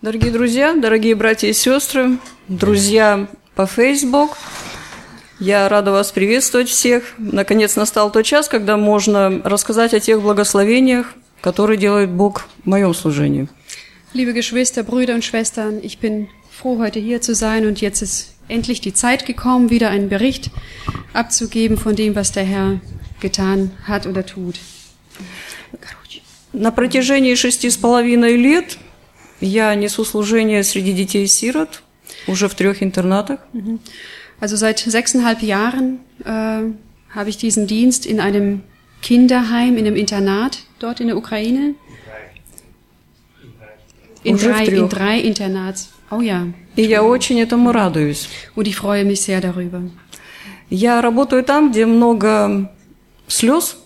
Дорогие друзья, дорогие братья и сестры, друзья по Facebook, я рада вас приветствовать всех. Наконец настал тот час, когда можно рассказать о тех благословениях, которые делает Бог в моем служении. Liebe Geschwister, Brüder und Schwestern, ich bin froh, heute hier zu sein und jetzt ist endlich die Zeit gekommen, wieder einen Bericht abzugeben von dem, was der Herr getan hat oder tut. На протяжении шести с половиной лет я несу служение среди детей-сирот, уже в трех интернатах. Also seit sechseinhalb Jahren äh, habe ich diesen Dienst in einem Kinderheim, in einem Internat dort in der Ukraine. In Уже в drei, in трех. drei Internats. Oh ja. И я очень этому радуюсь. Und ich freue mich sehr darüber. Я работаю там, где много слез,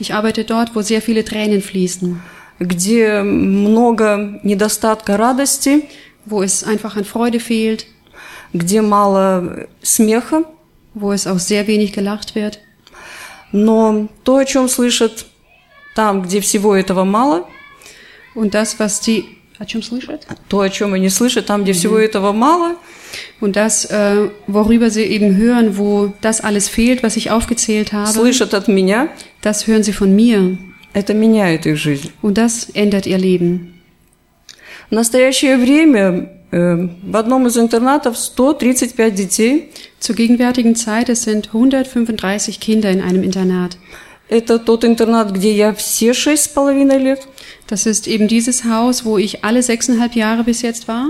Ich arbeite dort, wo sehr viele Tränen fließen, где много недостатка радости, wo es einfach an Freude fehlt, где мало смеха, wo es auch sehr wenig gelacht wird. но то, о чем слышат там, где всего этого мало, Und das, was die... О чем слышат? то, о чем они слышат, там, где всего этого мало, Und das, äh, worüber sie eben hören, wo das alles fehlt, was ich aufgezählt habe, слышат от меня, das hören sie von mir. это меняет их жизнь. Und das ändert ihr Leben. В настоящее время э, в одном из интернатов 135 детей. Zur gegenwärtigen Zeit, es sind 135 Kinder in einem Internat. Это тот интернат, где я все шесть с половиной лет. Das ist eben dieses Haus, wo ich alle sechseinhalb Jahre bis jetzt war.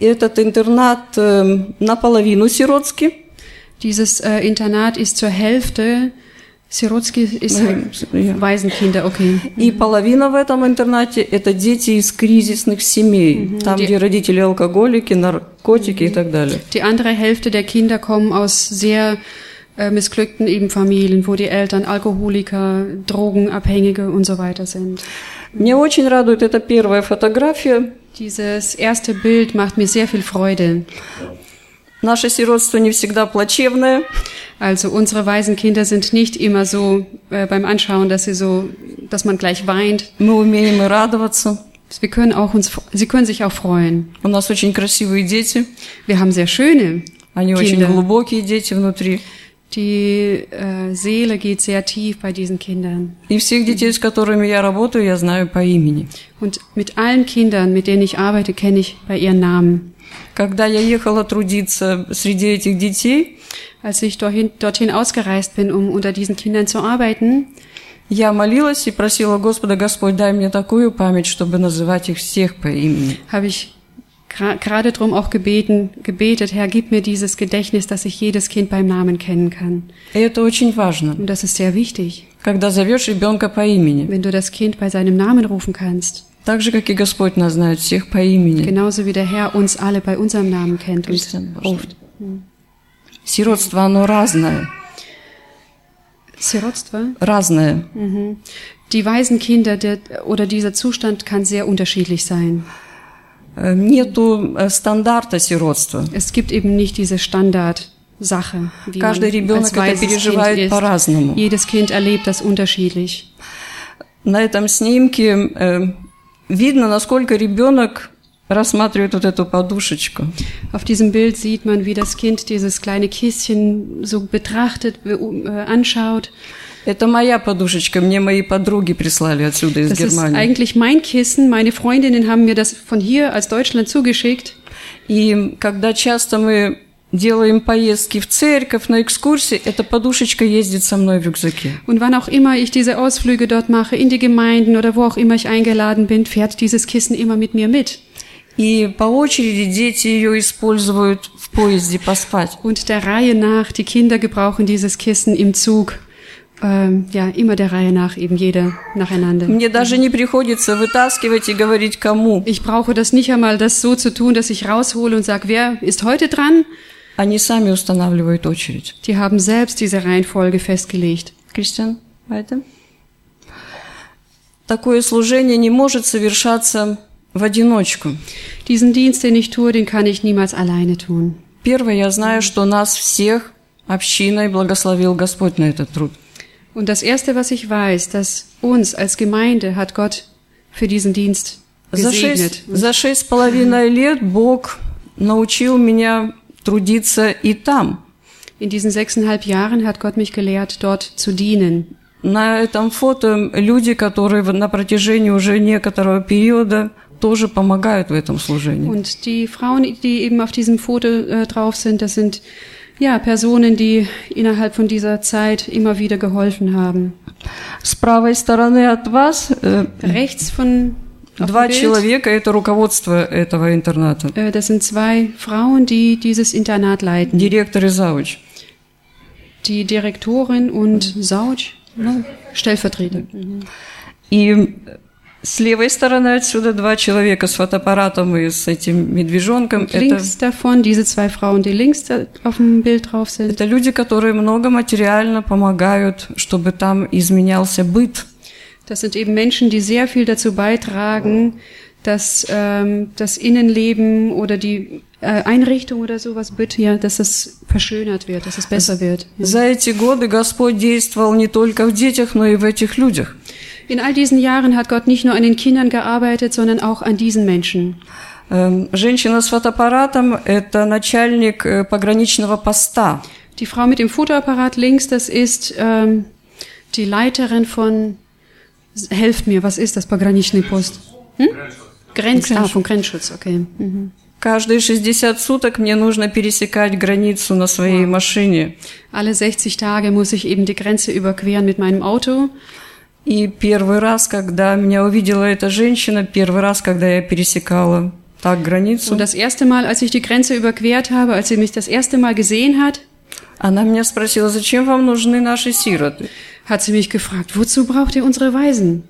Этот интернат э, наполовину сиротский. Dieses äh, Internat ist zur Hälfte, Sirotski Ja. Waisenkinder, okay. И половина в этом интернате – это дети из кризисных семей, там, Ди- где родители алкоголики, наркотики и так далее. Die andere Hälfte der Kinder kommen aus sehr äh, missglückten eben Familien, wo die Eltern Alkoholiker, Drogenabhängige und so weiter sind. Мне очень радует эта первая фотография. Dieses erste Bild macht mir sehr viel Freude. Наше сиротство не всегда плачевное, Also unsere Waisenkinder sind nicht immer so äh, beim Anschauen, dass sie so, dass man gleich weint. мы умеем и радоваться. Wir können auch uns, sie können sich auch freuen. У нас очень красивые дети, Wir haben sehr schöne они очень Kinder. глубокие дети внутри. Die äh, Seele geht sehr tief bei diesen Kindern. И всех детей, с которыми я работаю, я знаю по имени. Und mit allen Kindern, mit denen ich arbeite, kenne ich bei ihren Namen. Когда я ехала трудиться среди этих детей, Als ich dorthin, dorthin ausgereist bin, um unter diesen Kindern zu arbeiten, я молилась и просила Господа, Господь, дай мне такую память, чтобы называть их всех по имени. habe ich gra- gerade drum auch gebeten, gebetet, Herr, gib mir dieses Gedächtnis, dass ich jedes Kind beim Namen kennen kann. И это очень важно, Und das ist sehr wichtig, когда зовешь ребенка по имени. wenn du das Kind bei seinem Namen rufen kannst. Так же, как и Господь нас знает всех по имени. Genauso wie der Herr uns alle bei unserem Namen kennt Christian, und ruft. Сиротство, оно разное. Sirotstva? Разное. Die Waisenkinder der, oder dieser Zustand kann sehr unterschiedlich sein. Э, Нету э, стандарта сиротства. Es gibt eben nicht diese Standardsache, wie Каждый man ребенок als это weises Kind переживает ist. по-разному. Jedes Kind erlebt das unterschiedlich. На этом снимке э, видно, насколько ребенок рассматривает вот эту подушечку. Auf diesem Bild sieht man, wie das Kind dieses kleine Kistchen so betrachtet, be- äh, anschaut. Это моя подушечка, мне мои подруги прислали отсюда из Das ist Германии. eigentlich mein Kissen. Meine Freundinnen haben mir das von hier als Deutschland zugeschickt. И когда часто мы делаем поездки в церковь, на экскурсии, эта подушечка ездит со мной в рюкзаке. Und wann auch immer ich diese Ausflüge dort mache, in die Gemeinden oder wo auch immer ich eingeladen bin, fährt dieses Kissen immer mit mir mit. И по очереди дети ее используют в поезде поспать. Und der Reihe nach, die Kinder gebrauchen dieses Kissen im Zug. Ähm, ja, immer der Reihe nach, eben jeder nacheinander. Мне даже не приходится вытаскивать и говорить кому. Ich brauche das nicht einmal, das so zu tun, dass ich raushole und sage, wer ist heute dran? Они сами устанавливают очередь. Die haben selbst diese Reihenfolge festgelegt. Кристиан, это? Такое служение не может совершаться в одиночку. Diesen Dienst, den ich tue, den kann ich niemals alleine tun. Первое, я знаю, что нас всех общиной благословил Господь на этот труд. Und das Erste, was ich weiß, dass uns als Gemeinde hat Gott für diesen Dienst gesegnet. за шесть с половиной лет Бог научил меня трудиться и там. In diesen sechseinhalb Jahren hat Gott mich gelehrt, dort zu dienen. На этом фото люди, которые на протяжении уже некоторого периода тоже помогают в этом служении. Und die Frauen, die eben auf diesem Foto äh, drauf sind, das sind ja Personen, die innerhalb von dieser Zeit immer wieder geholfen haben. С правой стороны от вас э, Rechts von auf dem два Bild, человека – это руководство этого интерната. äh, das sind zwei Frauen, die dieses Internat leiten. Директор и завуч. Die Direktorin und Sauch, ne? Stellvertreter. И с левой стороны отсюда два человека с фотоаппаратом и с этим медвежонком. Und Это, links davon diese zwei Frauen, die links da auf dem Bild drauf sind. это люди, которые много материально помогают, чтобы там изменялся быт. Das sind eben Menschen, die sehr viel dazu beitragen, dass ähm, das Innenleben oder die äh, Einrichtung oder sowas, bitte ja, dass es verschönert wird, dass es besser wird. Ja. За эти годы Господь действовал не только в детях, но и в этих людях. In all diesen Jahren hat Gott nicht nur an den Kindern gearbeitet, sondern auch an diesen Menschen. Эм, Женщина с фотоаппаратом – это начальник э, пограничного поста. Die Frau mit dem Fotoapparat links, das ist ähm, die Leiterin von, helft mir, was ist das, Pogranichny Post? Hm? Grenz, ah, vom Grenzschutz, okay. Mhm. Каждые 60 суток мне нужно пересекать границу на своей машине. Alle 60 Tage muss ich eben die Grenze überqueren mit meinem Auto. И первый раз, когда меня увидела эта женщина, первый раз, когда я пересекала так границу, Und das erste Mal, als ich die Grenze überquert habe, als sie mich das erste Mal gesehen hat, она меня спросила, зачем вам нужны наши сироты? hat sie mich gefragt, wozu braucht ihr unsere Waisen?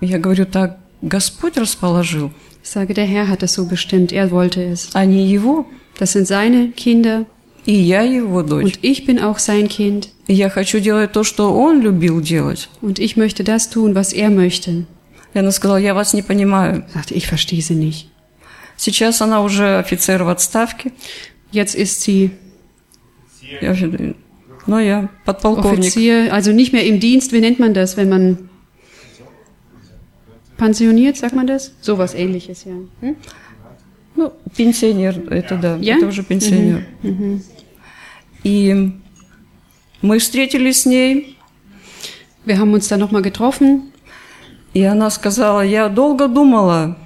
Я говорю, так Господь расположил, Ich sage, der Herr hat es so bestimmt, er wollte es. а не его. Das sind seine Kinder И я его дочь. und ich bin auch sein Kind я хочу делать то, что он любил делать. und ich möchte das tun, was er möchte. И она сказала, я вас не понимаю. Ich sagte, ich verstehe sie nicht. Сейчас она уже офицер в отставке. Jetzt ist sie Я вообще- Но я подполковник. Offizier, also nicht mehr im Dienst, wie nennt man das, wenn man pensioniert, sagt man das? Sowas ähnliches, ja. Hm? Ну, пенсионер, это да, Я? это уже пенсионер. И мы встретились с ней, Wir haben uns dann nochmal getroffen. и она сказала, я долго думала,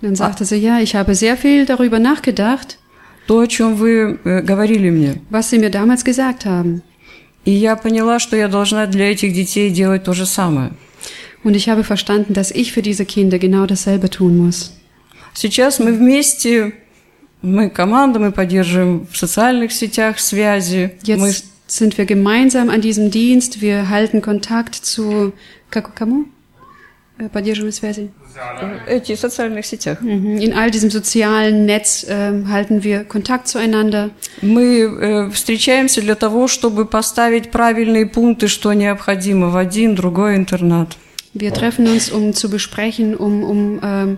Dann sagte sie, ja, ich habe sehr viel darüber nachgedacht, то, о чем вы э, говорили мне. was Sie mir damals gesagt haben. И я поняла, что я должна для этих детей делать то же самое. Und ich habe verstanden, dass ich für diese Kinder genau dasselbe tun muss. Сейчас мы вместе, мы команда, мы поддерживаем в социальных сетях связи. Мы Jetzt sind wir gemeinsam an diesem Dienst. Wir halten Kontakt zu Как- кому? Äh, Поддерживаем связи. э, эти в социальных сетях. Mhm. In all diesem sozialen Netz ähm, halten wir Kontakt zueinander. Мы э, встречаемся для того, чтобы поставить правильные пункты, что необходимо в один, другой интернат. Wir treffen uns, um zu besprechen, um, um ähm,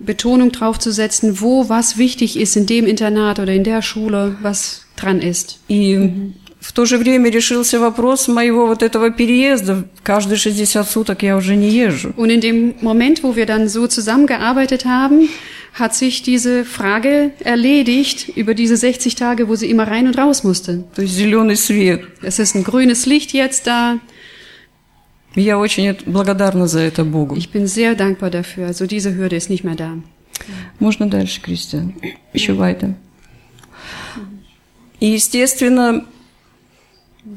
Betonung draufzusetzen, wo was wichtig ist in dem Internat oder in der Schule, was dran ist. И в то же время решился вопрос моего вот этого переезда. Каждые 60 суток я уже не езжу. Und in dem Moment, wo wir dann so zusammengearbeitet haben, hat sich diese Frage erledigt über diese 60 Tage, wo sie immer rein und raus musste. То есть зеленый свет. Es ist ein grünes Licht jetzt da. И Я очень это- благодарна за это Богу. Ich bin sehr dankbar dafür. Also diese Hürde ist nicht mehr da. Можно дальше, Кристиан? Еще weiter. И, естественно,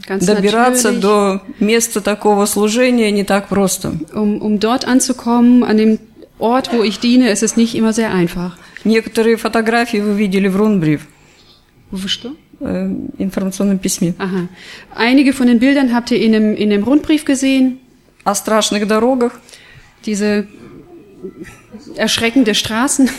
Ganz добираться natürlich, до места такого служения не так просто. um, um dort anzukommen, an dem Ort, wo ich diene, ist es nicht immer sehr einfach. Некоторые фотографии вы видели в Рунбриф, Wo что? э, информационном письме, Aha. Einige von den Bildern habt ihr in dem, in dem Rundbrief gesehen. о страшных дорогах. Diese erschreckende Straßen.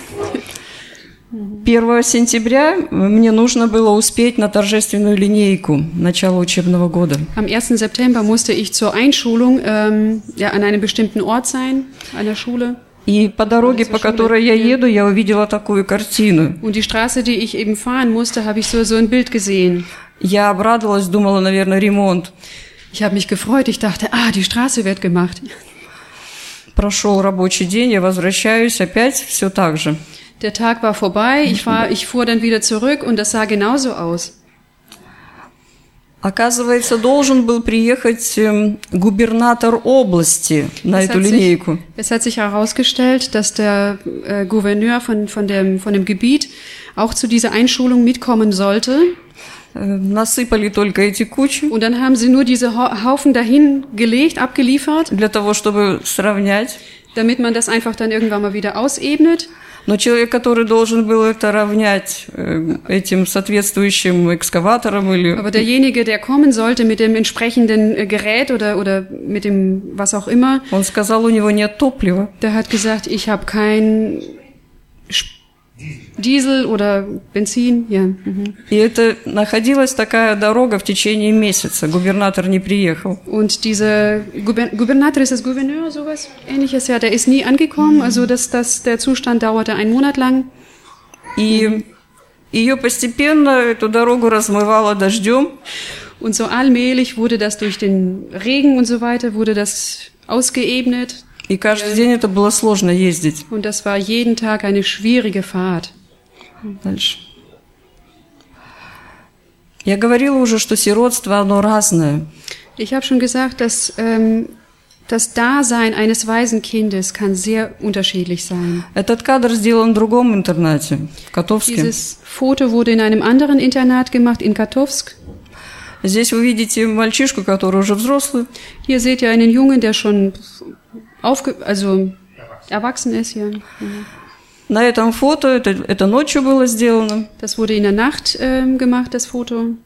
1 сентября мне нужно было успеть на торжественную линейку начала учебного года. Am 1. September musste ich zur Einschulung ähm, ja, an einem bestimmten Ort sein, einer Schule. И по дороге, по которой я еду, я увидела такую картину. Und die Straße, die ich eben fahren musste, habe ich so, so ein Bild gesehen. Я обрадовалась, думала, наверное, ремонт. Ich habe mich gefreut. Ich dachte, ah, die Straße wird gemacht. прошел рабочий день, я возвращаюсь, опять все так же. Der Tag war vorbei, ich, war, ich fuhr dann wieder zurück und das sah genauso aus. Оказывается, должен был приехать эм, губернатор области на Es эту hat, sich, линейку. es hat sich herausgestellt, dass der äh, Gouverneur von, von, dem, von dem Gebiet auch zu dieser Einschulung mitkommen sollte. Э, Насыпали только эти кучи Und dann haben sie nur diese Hau- Haufen dahin gelegt, abgeliefert, для того, чтобы сравнять. damit man das einfach dann irgendwann mal wieder ausebnet. Но человек, который должен был это равнять э, этим соответствующим экскаватором или Aber derjenige, der kommen sollte mit dem entsprechenden äh, Gerät oder, oder mit dem was auch immer, он сказал, у него нет топлива. der hat gesagt, ich habe kein Diesel oder Benzin. Ja. Mhm. И это находилась такая дорога в течение месяца. Губернатор не приехал. Und diese Guber Gubernator, ist das Gouverneur, sowas ähnliches, ja, der ist nie angekommen. Also das, das, der Zustand dauerte einen Monat lang. И ее постепенно, эту дорогу размывало дождем. Und so allmählich wurde das durch den Regen und so weiter, wurde das ausgeebnet. И каждый день это было сложно ездить. Und das war jeden Tag eine schwierige Fahrt. Дальше. Я говорила уже, что сиротство, оно разное. Ich habe schon gesagt, dass ähm, das Dasein eines Waisenkindes kann sehr unterschiedlich sein. Этот кадр сделан в другом интернате, в Котовске. Dieses Foto wurde in einem anderen Internat gemacht, in Katowsk. Здесь вы видите мальчишку, который уже взрослый. Hier seht ihr einen Jungen, der schon aufge also erwachsen ist. Ja. Mhm. На этом фото, это, это ночью было сделано. Das wurde in der Nacht ähm, gemacht, das Foto.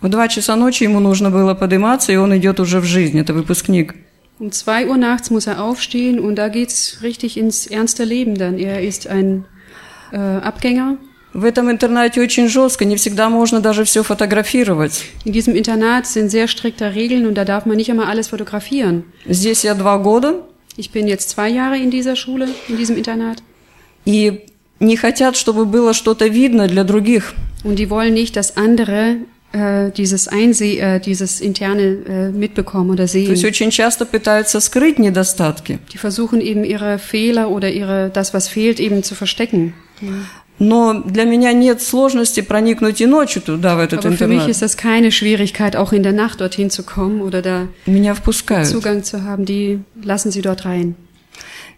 В два часа ночи ему нужно было подниматься, и он идет уже в жизнь. Это выпускник. Um zwei Uhr nachts muss er aufstehen und da geht's richtig ins ernste Leben dann. Er ist ein äh, Abgänger. В этом интернате очень жестко, не всегда можно даже все фотографировать. In diesem Internat sind sehr strikte Regeln und da darf man nicht immer alles fotografieren. Здесь я два года, Ich bin jetzt zwei Jahre in dieser Schule, in diesem Internat. и не хотят, чтобы было что-то видно для других. Und die wollen nicht, dass andere äh, dieses Einseh, äh, dieses interne äh, mitbekommen oder То есть sehen. очень часто пытаются скрыть недостатки. Die versuchen eben ihre Fehler oder ihre das, was fehlt, eben zu verstecken. Но для меня нет сложности проникнуть и ночью туда, в этот Aber für mich интернат. ist das keine Schwierigkeit, auch in der Nacht dorthin zu kommen oder da Меня впускают. Zugang zu haben. Die lassen sie dort rein.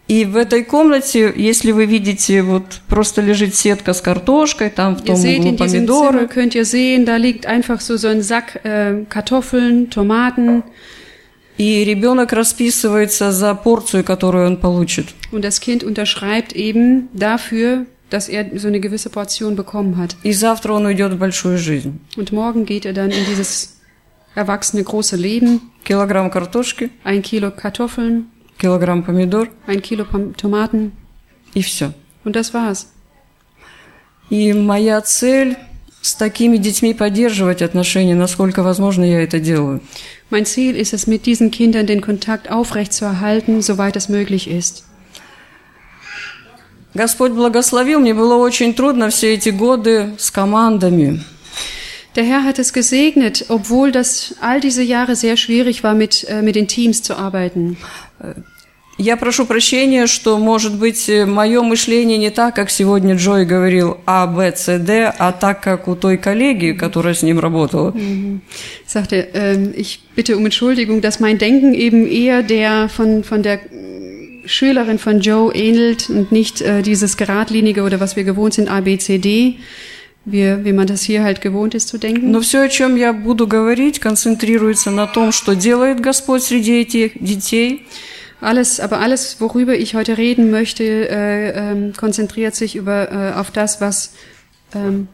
И в этой комнате, если вы видите, вот просто лежит сетка с картошкой, там в том углу Zimmer, помидоры. könnt ihr sehen, da liegt einfach so so ein Sack äh, Kartoffeln, Tomaten И ребенок расписывается за порцию, которую он получит. und das Kind unterschreibt eben dafür, dass er so eine gewisse Portion bekommen hat. И завтра он уйдет в большую жизнь. Und morgen geht er dann in dieses erwachsene große Leben. Килограмм картошки, Ein Kilo Kartoffeln, килограмм помидор, ein Kilo Pom Tomaten и все. und das war's. И моя цель с такими детьми поддерживать отношения, насколько возможно, я это делаю. Mein Ziel ist es, mit diesen Kindern den Kontakt aufrechtzuerhalten, soweit es möglich ist. Господь благословил, мне было очень трудно все эти годы с командами. Der Herr hat es gesegnet, obwohl das all diese Jahre sehr schwierig war, mit, äh, mit den Teams zu arbeiten. Я прошу прощения, что, может быть, мое мышление не так, как сегодня Джой говорил А, Б, С, Д, а так, как у той коллеги, которая с ним работала. Sagte, ähm, ich bitte um Entschuldigung, dass mein Denken eben eher der von, von der Schülerin von Joe ähnelt und nicht äh, dieses geradlinige oder was wir gewohnt sind, A, B, C, D, wie, wie man das hier halt gewohnt ist zu denken. Но все, о чем я буду говорить, концентрируется на том, что делает Господь среди этих детей, Alles, aber alles, worüber ich heute reden möchte, äh, ähm, konzentriert sich über, äh, auf das, was, ähm,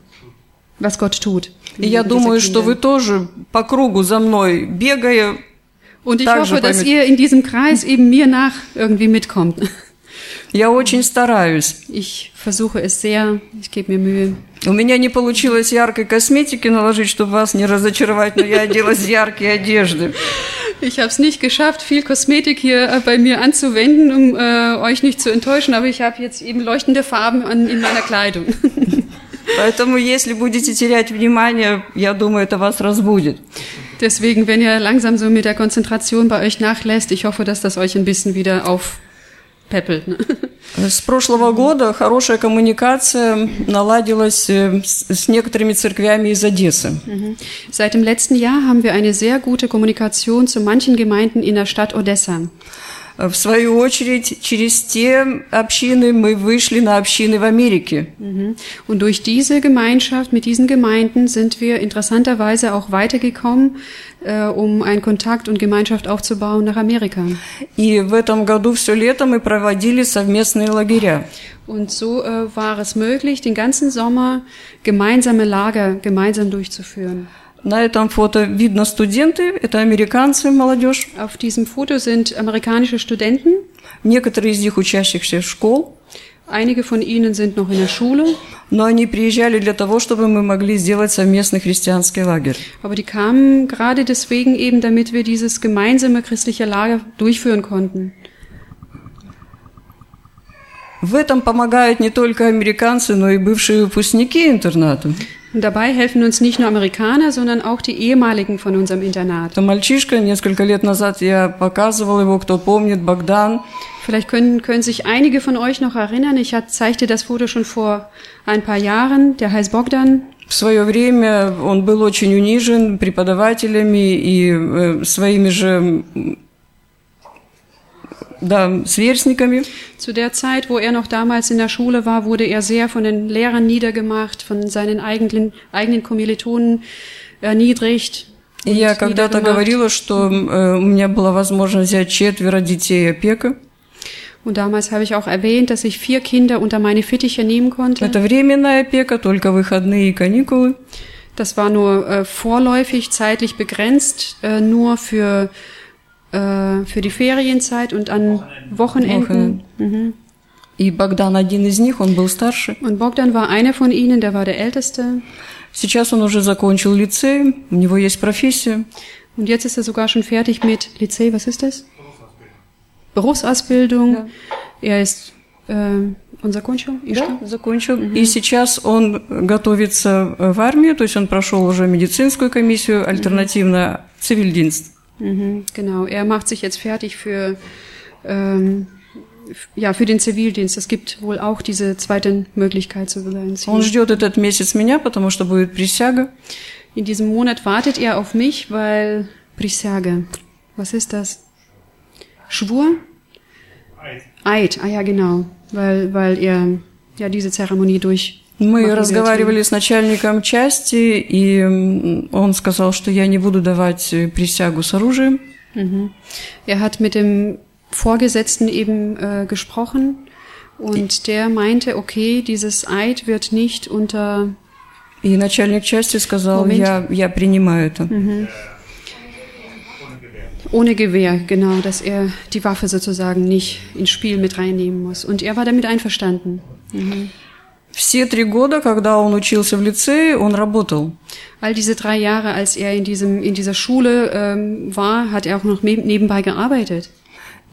was Gott tut. И я Diese думаю, что Kinder. вы тоже по кругу за мной бегая, Und ich также hoffe, dass поймет- ihr in diesem Kreis eben mir nach irgendwie mitkommt. я очень стараюсь. Ich versuche es sehr, ich gebe mir Mühe. У меня не получилось яркой косметики наложить, чтобы вас не разочаровать, но я оделась в яркие одежды. Ich habe es nicht geschafft, viel Kosmetik hier äh, bei mir anzuwenden, um äh, euch nicht zu enttäuschen, aber ich habe jetzt eben leuchtende Farben an, in meiner Kleidung. Поэтому, если будете терять внимание, я думаю, это вас разбудит. Deswegen, wenn ihr langsam so mit der Konzentration bei euch nachlässt, ich hoffe, dass das euch ein bisschen wieder auf, peppelt. Ne? С прошлого года хорошая коммуникация наладилась э, с с некоторыми церквями из Одессы. Mhm. Seit dem letzten Jahr haben wir eine sehr gute Kommunikation zu manchen Gemeinden in der Stadt Odessa. В свою очередь, через те общины мы вышли на общины в Америке. Mhm. Und durch diese Gemeinschaft mit diesen Gemeinden sind wir interessanterweise auch weitergekommen, äh, um einen Kontakt und Gemeinschaft aufzubauen nach Amerika. И в этом году все лето мы проводили совместные лагеря. Und so äh, war es möglich, den ganzen Sommer gemeinsame Lager gemeinsam durchzuführen. На этом фото видно студенты, это американцы, молодежь. Auf diesem Foto sind amerikanische Studenten. Некоторые из них учащихся школ, Einige von ihnen sind noch in der Schule, но они приезжали для того, чтобы мы могли сделать совместный христианский лагерь. aber die kamen gerade deswegen eben, damit wir dieses gemeinsame christliche Lager durchführen konnten. В этом помогают не только американцы, но и бывшие выпускники интерната. Und dabei helfen uns nicht nur Amerikaner, sondern auch die ehemaligen von unserem Internat. Это мальчишка, несколько лет назад я показывал его, кто помнит, Богдан. Vielleicht können, können sich einige von euch noch erinnern. Ich hat, zeigte das Foto schon vor ein paar Jahren. Der heißt Bogdan. В свое время он был очень унижен преподавателями и э, своими же м, да, сверстниками. Zu der Zeit, wo er noch damals in der Schule war, wurde er sehr von den Lehrern niedergemacht, von seinen eigenen, eigenen Kommilitonen erniedrigt. И und я когда-то niedergemacht. говорила, что э, у меня была возможность взять четверо детей опека. Und damals habe ich auch erwähnt, dass ich vier Kinder unter meine Fittiche nehmen konnte. Это временная опека, только выходные и каникулы. Das war nur äh, vorläufig, zeitlich begrenzt, äh, nur für, äh, für die Ferienzeit und an Wochenenden. Mhm. И Богдан один из них, он был старше. Und Bogdan war einer von ihnen, der war der Älteste. Сейчас он уже закончил лицей, у него есть профессия. Und jetzt ist er sogar schon fertig mit Lycée, was ist das? Berufsausbildung. Er ist äh, unser Koncho? Да, закончил. И сейчас он готовится в армию, то есть он прошел уже медицинскую комиссию, альтернативно цивильдинст. Mhm, genau. Er macht sich jetzt fertig für, ähm, f- ja, für den Zivildienst. Es gibt wohl auch diese zweite Möglichkeit zu sein. Он ждет этот месяц меня, потому что будет присяга. In diesem Monat wartet er auf mich, weil Prisage. Was ist das? Schwur? Eid. Eid, ah ja, genau. Weil, weil er ja diese Zeremonie durch. Мы machen wird. разговаривали с начальником части, и м, он сказал, что я не буду давать э, присягу с оружием. Mhm. Er hat mit dem Vorgesetzten eben äh, gesprochen und der meinte, okay, dieses Eid wird nicht unter И начальник части сказал, Момент. я, я принимаю это. ohne Gewehr, genau, dass er die Waffe sozusagen nicht ins Spiel mit reinnehmen muss. Und er war damit einverstanden. Все три года, когда он учился в лицее, он работал. All diese drei Jahre, als er in, diesem, in dieser Schule ähm, war, hat er auch noch neb- nebenbei gearbeitet.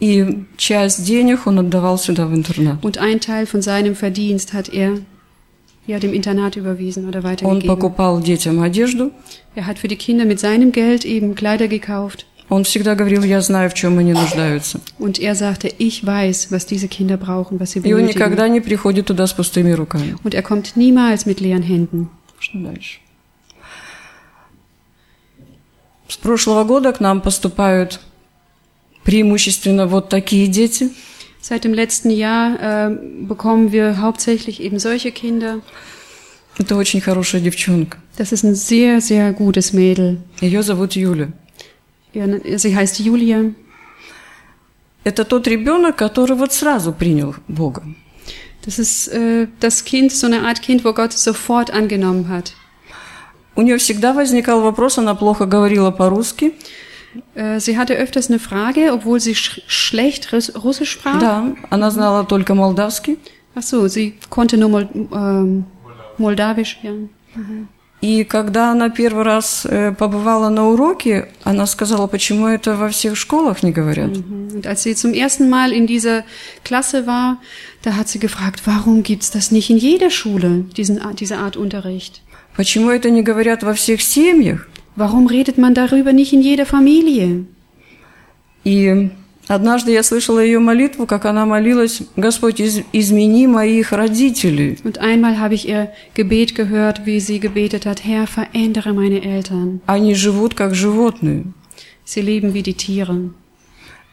И часть денег он отдавал сюда, в интернат. Und ein Teil von seinem Verdienst hat er ja dem Internat überwiesen oder Он weitergegeben. покупал детям одежду. Er hat für die Kinder mit seinem Geld eben Kleider gekauft. Он всегда говорил, я знаю, в чем они нуждаются. Und er sagte, ich weiß, was diese Kinder brauchen, was sie И он benötigen. никогда не приходит туда с пустыми руками. Und er kommt niemals mit leeren Händen. Что дальше? С прошлого года к нам поступают преимущественно вот такие дети. Seit dem letzten Jahr äh, bekommen wir hauptsächlich eben solche Kinder. Это очень хорошая девчонка. Das ist ein sehr, sehr gutes Mädel. Ее зовут Юля. Ihr- Sie heißt Julia. Это тот ребенок, который вот сразу принял Бога. Das ist äh, das Kind, so eine Art Kind, wo Gott sofort angenommen hat. У нее всегда возникал вопрос, она плохо говорила по-русски. Äh, sie hatte öfters eine Frage, obwohl sie sch schlecht Russ Russisch sprach. Да, она знала только молдавский. Ach so, sie konnte nur Mol ähm, Moldawisch, ja. И когда она первый раз э, побывала на уроке, она сказала, почему это во всех школах не говорят. Mhm. Und als sie zum ersten Mal in dieser Klasse war, da hat sie gefragt, warum gibt's das nicht in jeder Schule, diesen, diese Art Unterricht? Почему это не говорят во всех семьях? Warum redet man darüber nicht in jeder Familie? И Однажды я слышала ее молитву, как она молилась, «Господь, из- измени моих родителей». Und einmal habe ich ihr Gebet gehört, wie sie gebetet hat, Herr, verändere meine Eltern. Они живут как животные. Sie leben wie die Tiere.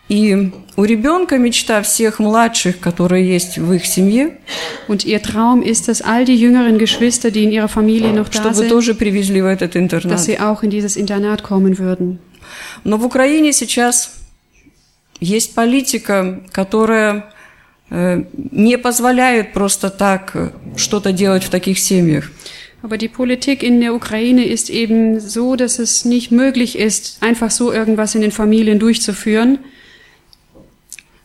И у ребенка мечта всех младших, которые есть в их семье, Und ihr Traum ist, dass all die jüngeren Geschwister, die in ihrer Familie noch da чтобы sind, тоже привезли в этот интернат. dass sie auch in dieses Internat kommen würden. Но в Украине сейчас есть политика, которая э, не позволяет просто так э, что-то делать в таких семьях. Aber die Politik in der Ukraine ist eben so, dass es nicht möglich ist, einfach so irgendwas in den Familien durchzuführen.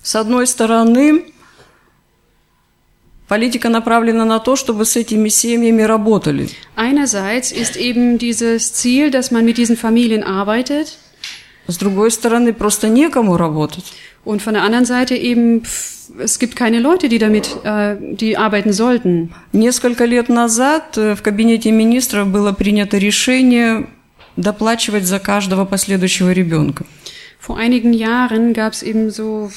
С одной стороны, политика направлена на то, чтобы с этими семьями работали. Einerseits ist eben dieses Ziel, dass man mit diesen Familien arbeitet С другой стороны, просто некому работать. und von der anderen Seite eben pff, es gibt keine Leute, die damit äh, die arbeiten sollten. Несколько лет назад э, в кабинете министров было принято решение доплачивать за каждого последующего ребенка. Vor einigen Jahren gab es eben so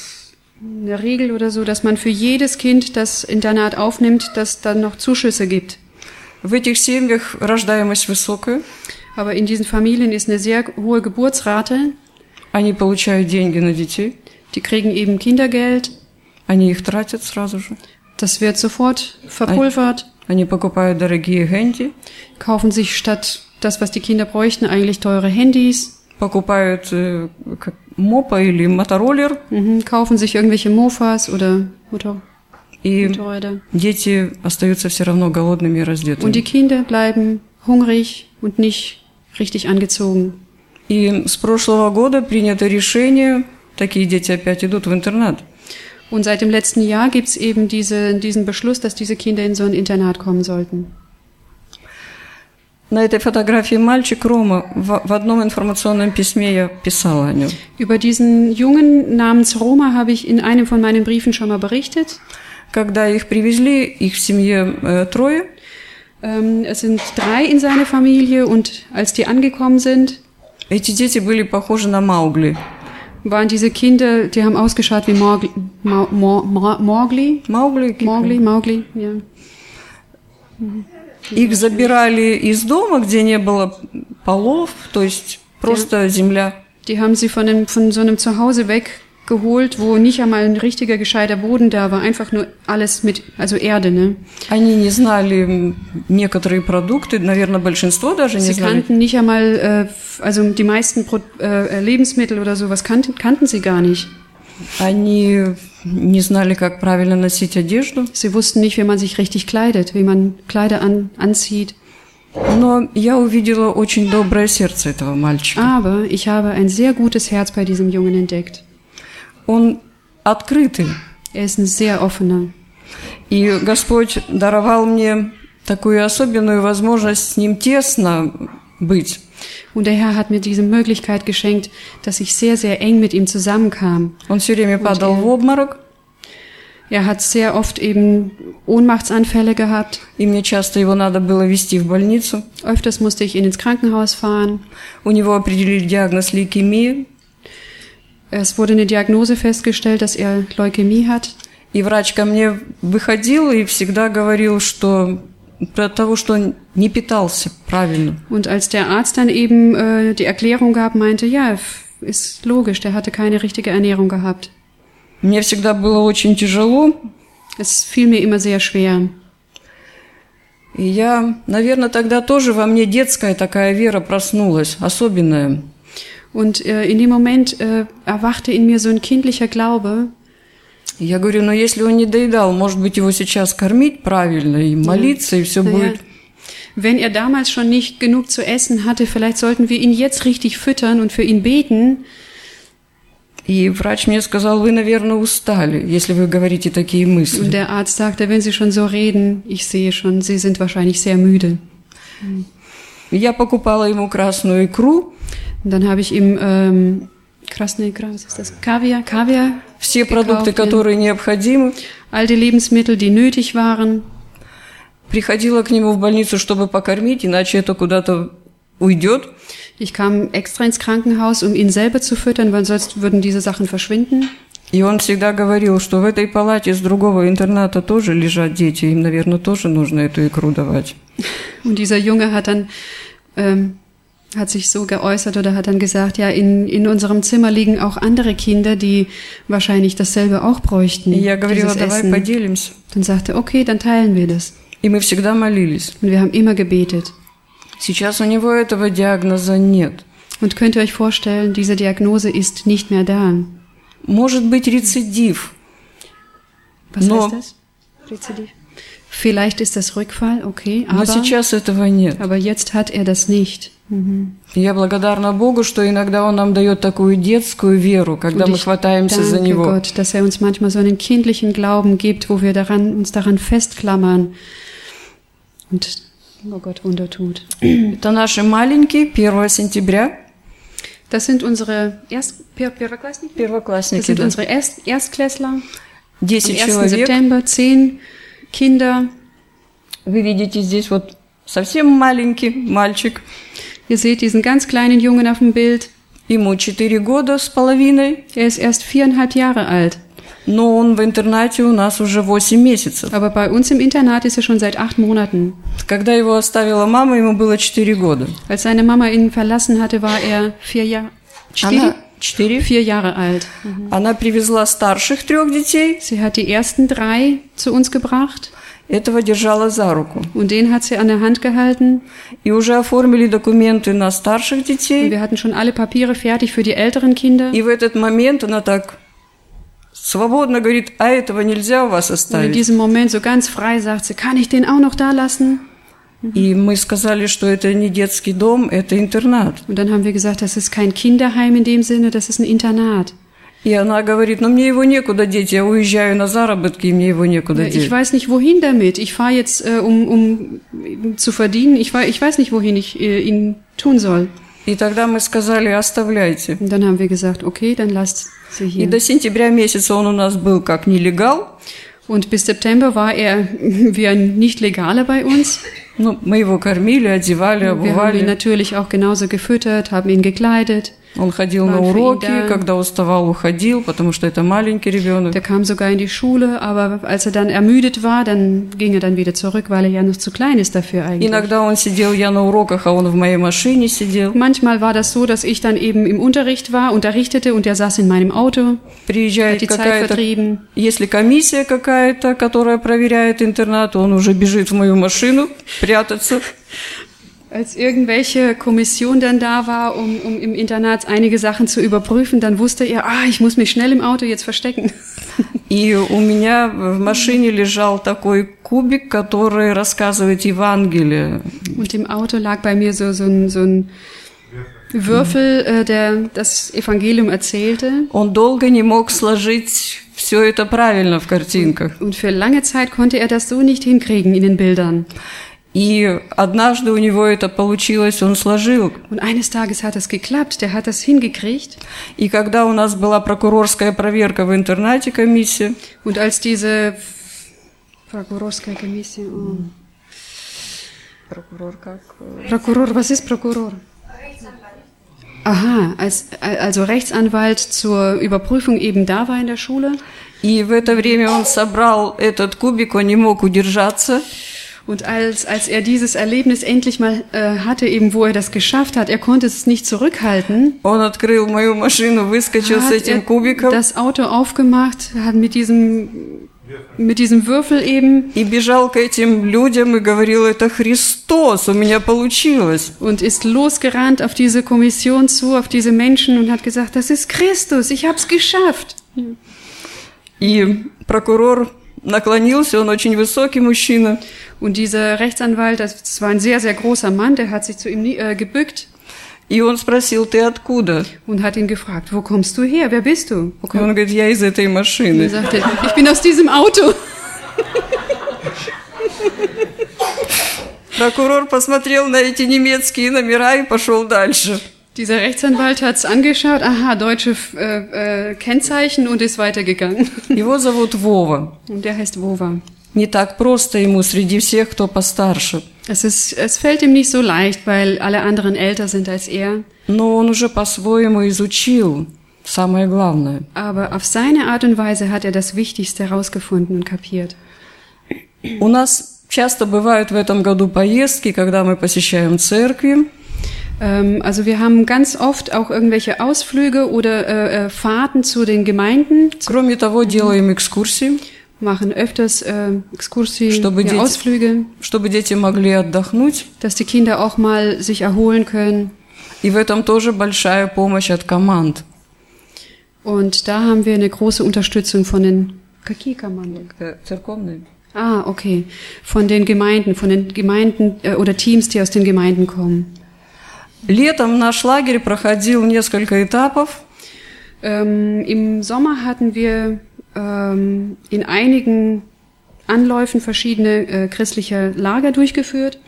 eine Regel oder so, dass man für jedes Kind, das Internat aufnimmt, dass dann noch Zuschüsse gibt. В этих семьях рождаемость высокая, Aber in diesen Familien ist eine sehr hohe Geburtsrate. они получают деньги на детей, Die kriegen eben Kindergeld. они их тратят сразу же. Das wird sofort verpulvert. Они покупают дорогие хенди, Kaufen sich statt das, was die Kinder bräuchten, eigentlich teure Handys. покупают э, как мопа или мотороллер, Mhm. Kaufen sich irgendwelche Mofas oder Motor и Motorräder. дети остаются все равно голодными и Und die раздетыми. Kinder bleiben hungrig und nicht richtig angezogen. И с прошлого года принято решение, такие дети опять идут в интернат. Und seit dem letzten Jahr gibt's eben diese, diesen Beschluss, dass diese Kinder in so ein Internat kommen sollten. На этой фотографии мальчик Рома, в, в одном информационном письме я писала о нем. Über diesen Jungen namens Roma habe ich in einem von meinen Briefen schon mal berichtet. Когда их привезли, их в семье э, трое, Ähm, es sind drei in seiner Familie und als die angekommen sind, эти дети были похожи на Маугли. waren diese Kinder, die haben ausgeschaut wie Morgli, Mau, Mor, Mor, Morgli, Маугли, Morgli, Mowgli, ja. Их забирали из дома, где не было полов, то есть просто земля. Die haben sie von, einem, von so einem Zuhause weggeholt, wo nicht einmal ein richtiger gescheiter Boden da war, einfach nur alles mit, also Erde, ne? Они не знали м, некоторые продукты, наверное, большинство даже не Sie знали. kannten nicht einmal, äh, f- also die meisten Pro äh, Lebensmittel oder sowas kannten, kannten sie gar nicht. Они не знали, как правильно носить одежду. Sie wussten nicht, wie man sich richtig kleidet, wie man Kleider an, anzieht. Но я увидела очень доброе сердце этого мальчика. Aber ich habe ein sehr gutes Herz bei diesem Jungen entdeckt. Он открытый. Er ist ein sehr offener. И Господь даровал мне такую особенную возможность с ним тесно быть. Und der Herr hat mir diese Möglichkeit geschenkt, dass ich sehr, sehr eng mit ihm zusammenkam. Он все время падал er- в обморок, Er hat sehr oft eben Ohnmachtsanfälle gehabt. и мне часто его надо было везти в больницу. Öfters musste ich ihn ins Krankenhaus fahren. У него определили диагноз лейкемия, Es wurde eine Diagnose festgestellt, dass er Leukämie hat. и врач ко мне выходил и всегда говорил, что от того, что он не питался правильно. Und als der Arzt dann eben äh, die Erklärung gab, meinte, ja, f- ist logisch, der hatte keine richtige Ernährung gehabt. Мне всегда было очень тяжело, Es fiel mir immer sehr schwer. и я, наверное, тогда тоже во мне детская такая вера проснулась, особенная. Und äh, in dem Moment äh, erwachte in mir so ein kindlicher Glaube. И Я говорю, но если он не доедал, может быть, его сейчас кормить правильно и молиться, и все Naja, будет. wenn er damals schon nicht genug zu essen hatte, vielleicht sollten wir ihn jetzt richtig füttern und für ihn beten. И врач мне сказал, вы, наверное, устали, если вы говорите такие Und мысли. der Arzt sagte, wenn Sie schon so reden, ich sehe schon, Sie sind wahrscheinlich sehr müde. И Я покупала ему красную икру, Und dann habe ich ihm ähm, Krasne Икра? Kaviar, Kaviar, все продукты, которые необходимы. all die Lebensmittel, die nötig waren. Приходила к нему в больницу, чтобы покормить, иначе это куда-то уйдет. Ich kam extra ins Krankenhaus, um ihn selber zu füttern, weil sonst würden diese Sachen verschwinden. И он всегда говорил, что в этой палате с другого интерната тоже лежат дети, им, наверное, тоже нужно эту икру давать. Und dieser Junge hat dann ähm, hat sich so geäußert oder hat dann gesagt, ja, in, in unserem Zimmer liegen auch andere Kinder, die wahrscheinlich dasselbe auch bräuchten. И я говорила, dieses давай Essen. поделимся. Dann sagte, okay, dann teilen wir das. И мы всегда молились. Und wir haben immer gebetet. Сейчас у него этого диагноза нет. Und könnt ihr euch vorstellen, diese Diagnose ist nicht mehr da. Может быть рецидив, Was No. heißt das? Rezidiv. Vielleicht ist das Rückfall, okay, но aber, сейчас этого нет. aber jetzt hat er das nicht. Mhm. И Я благодарна Богу, что иногда Он нам дает такую детскую веру, когда Und мы ich хватаемся за danke Него. Gott, dass er uns manchmal so einen kindlichen Glauben gibt, wo wir daran, uns daran festklammern und, oh Gott, Wunder tut. Это наши маленькие, 1 сентября, Das sind unsere Erst Per- Первоклассники? Das первоклассники, sind да. unsere Erst Erstklässler. Am 10 1. человек. September zehn Kinder. Вы видите здесь вот совсем маленький мальчик, Ihr seht diesen ganz kleinen Jungen auf dem Bild. ему 4 года с половиной, Er ist erst viereinhalb Jahre alt. но он в интернате у нас уже 8 месяцев. Aber bei uns im Internat ist er schon seit acht Monaten. Когда его оставила мама, ему было 4 года. Als seine Mama ihn verlassen hatte, war er vier Jahre, Она, 4. vier Jahre alt. Она привезла старших трех детей, Sie hat die ersten drei zu uns gebracht этого держала за руку. und den hat sie an der Hand gehalten. И уже оформили документы на старших Und детей. wir hatten schon alle Papiere fertig für die älteren Kinder. И в этот момент она так свободно говорит, а этого нельзя у вас Und in оставить. diesem Moment so ganz frei sagt sie, kann ich den auch noch da lassen? И мы сказали, что это не детский дом, это интернат. Und dann haben wir gesagt, das ist kein Kinderheim in dem Sinne, das ist ein Internat. И она говорит, ну мне его некуда деть, я уезжаю на заработки, и мне его некуда Ich деть. weiß nicht, wohin damit. Ich fahre jetzt, äh, um, um zu verdienen. Ich, wei- ich weiß nicht, wohin ich äh, ihn tun soll. И тогда мы сказали, оставляйте. Und dann haben wir gesagt, okay, dann lasst sie И hier. до сентября месяца он у нас был как нелегал. Und bis September war er wie ein Nicht-Legaler bei uns. Ну, мы его кормили, одевали, Wir haben ihn обували. natürlich auch genauso gefüttert, haben ihn gekleidet. Он ходил на уроки, когда уставал, уходил, потому что это маленький ребенок. Der kam sogar in die Schule, aber als er dann ermüdet war, dann ging er dann wieder zurück, weil er ja noch zu klein ist dafür eigentlich. Иногда он сидел, я на уроках, а он в моей машине сидел. Manchmal war das so, dass ich dann eben im Unterricht war, unterrichtete und er saß in meinem Auto, Приезжает какая-то... Если комиссия какая-то, которая проверяет интернат, он уже бежит в мою машину прятаться. Als irgendwelche Kommission dann da war, um, um im Internat einige Sachen zu überprüfen, dann wusste er, ah, ich muss mich schnell im Auto jetzt verstecken. И у меня в машине лежал такой кубик, который рассказывает Евангелие. Und im Auto lag bei mir so, so ein, so ein Würfel, äh, der das Evangelium erzählte. Он долго не мог сложить все это правильно в картинках. Und für lange Zeit konnte er das so nicht hinkriegen in den Bildern. И однажды у него это получилось, он сложил. Und eines Tages hat das geklappt, der hat das hingekriegt. И когда у нас была прокурорская проверка в интернате, комиссия, Und als diese Прокурорская комиссия, oh. прокурор как? Prokuror, was ist Prokuror? Aha, als, also Rechtsanwalt zur Überprüfung eben da war in der Schule. И в это время он собрал этот кубик, он не мог удержаться. Und als, als er dieses Erlebnis endlich mal äh, hatte, eben wo er das geschafft hat, er konnte es nicht zurückhalten, Он открыл мою машину, выскочил с hat этим er кубиком das Auto aufgemacht, hat mit diesem, mit diesem Würfel eben и бежал к этим людям и говорил, это Христос, у меня получилось. und ist losgerannt auf diese Kommission zu, auf diese Menschen und hat gesagt, das ist Christus, ich hab's geschafft. И прокурор наклонился, он очень высокий мужчина, Und dieser Rechtsanwalt, das, war ein sehr, sehr großer Mann, der hat sich zu ihm äh, gebückt и он спросил, ты откуда? und hat ihn gefragt, wo kommst du her? Wer bist du? Wo komm- он говорит, я из этой Und er машины. sagte, ich bin aus diesem Auto. Прокурор посмотрел на эти немецкие номера и пошел дальше. Dieser Rechtsanwalt hat's angeschaut, aha, deutsche äh, äh, Kennzeichen und ist weitergegangen. Его зовут Вова. Und der heißt Wova. Не так просто ему среди всех, кто постарше. Es, ist, es fällt ihm nicht so leicht, weil alle anderen älter sind als er. Но он уже по-своему изучил самое главное. Aber auf seine Art und Weise hat er das Wichtigste herausgefunden und kapiert. У нас часто бывают в этом году поездки, когда мы посещаем церкви. Ähm, also wir haben ganz oft auch irgendwelche Ausflüge oder äh, äh, Fahrten zu den Gemeinden, Кроме того, делаем экскурсии, machen öfters äh, Exkursien, Чтобы ja, дети- Ausflüge, чтобы дети могли отдохнуть. dass die Kinder auch mal sich erholen können. И в этом тоже большая помощь от команд. Und da haben wir eine große Unterstützung von den Какие команды? Э, Церковные. Ah, okay. Von den Gemeinden, von den Gemeinden äh, oder Teams, die aus den Gemeinden kommen. Летом наш лагерь проходил несколько этапов. Ähm, Im Sommer hatten wir ähm, in einigen Anläufen verschiedene äh, christliche Lager durchgeführt.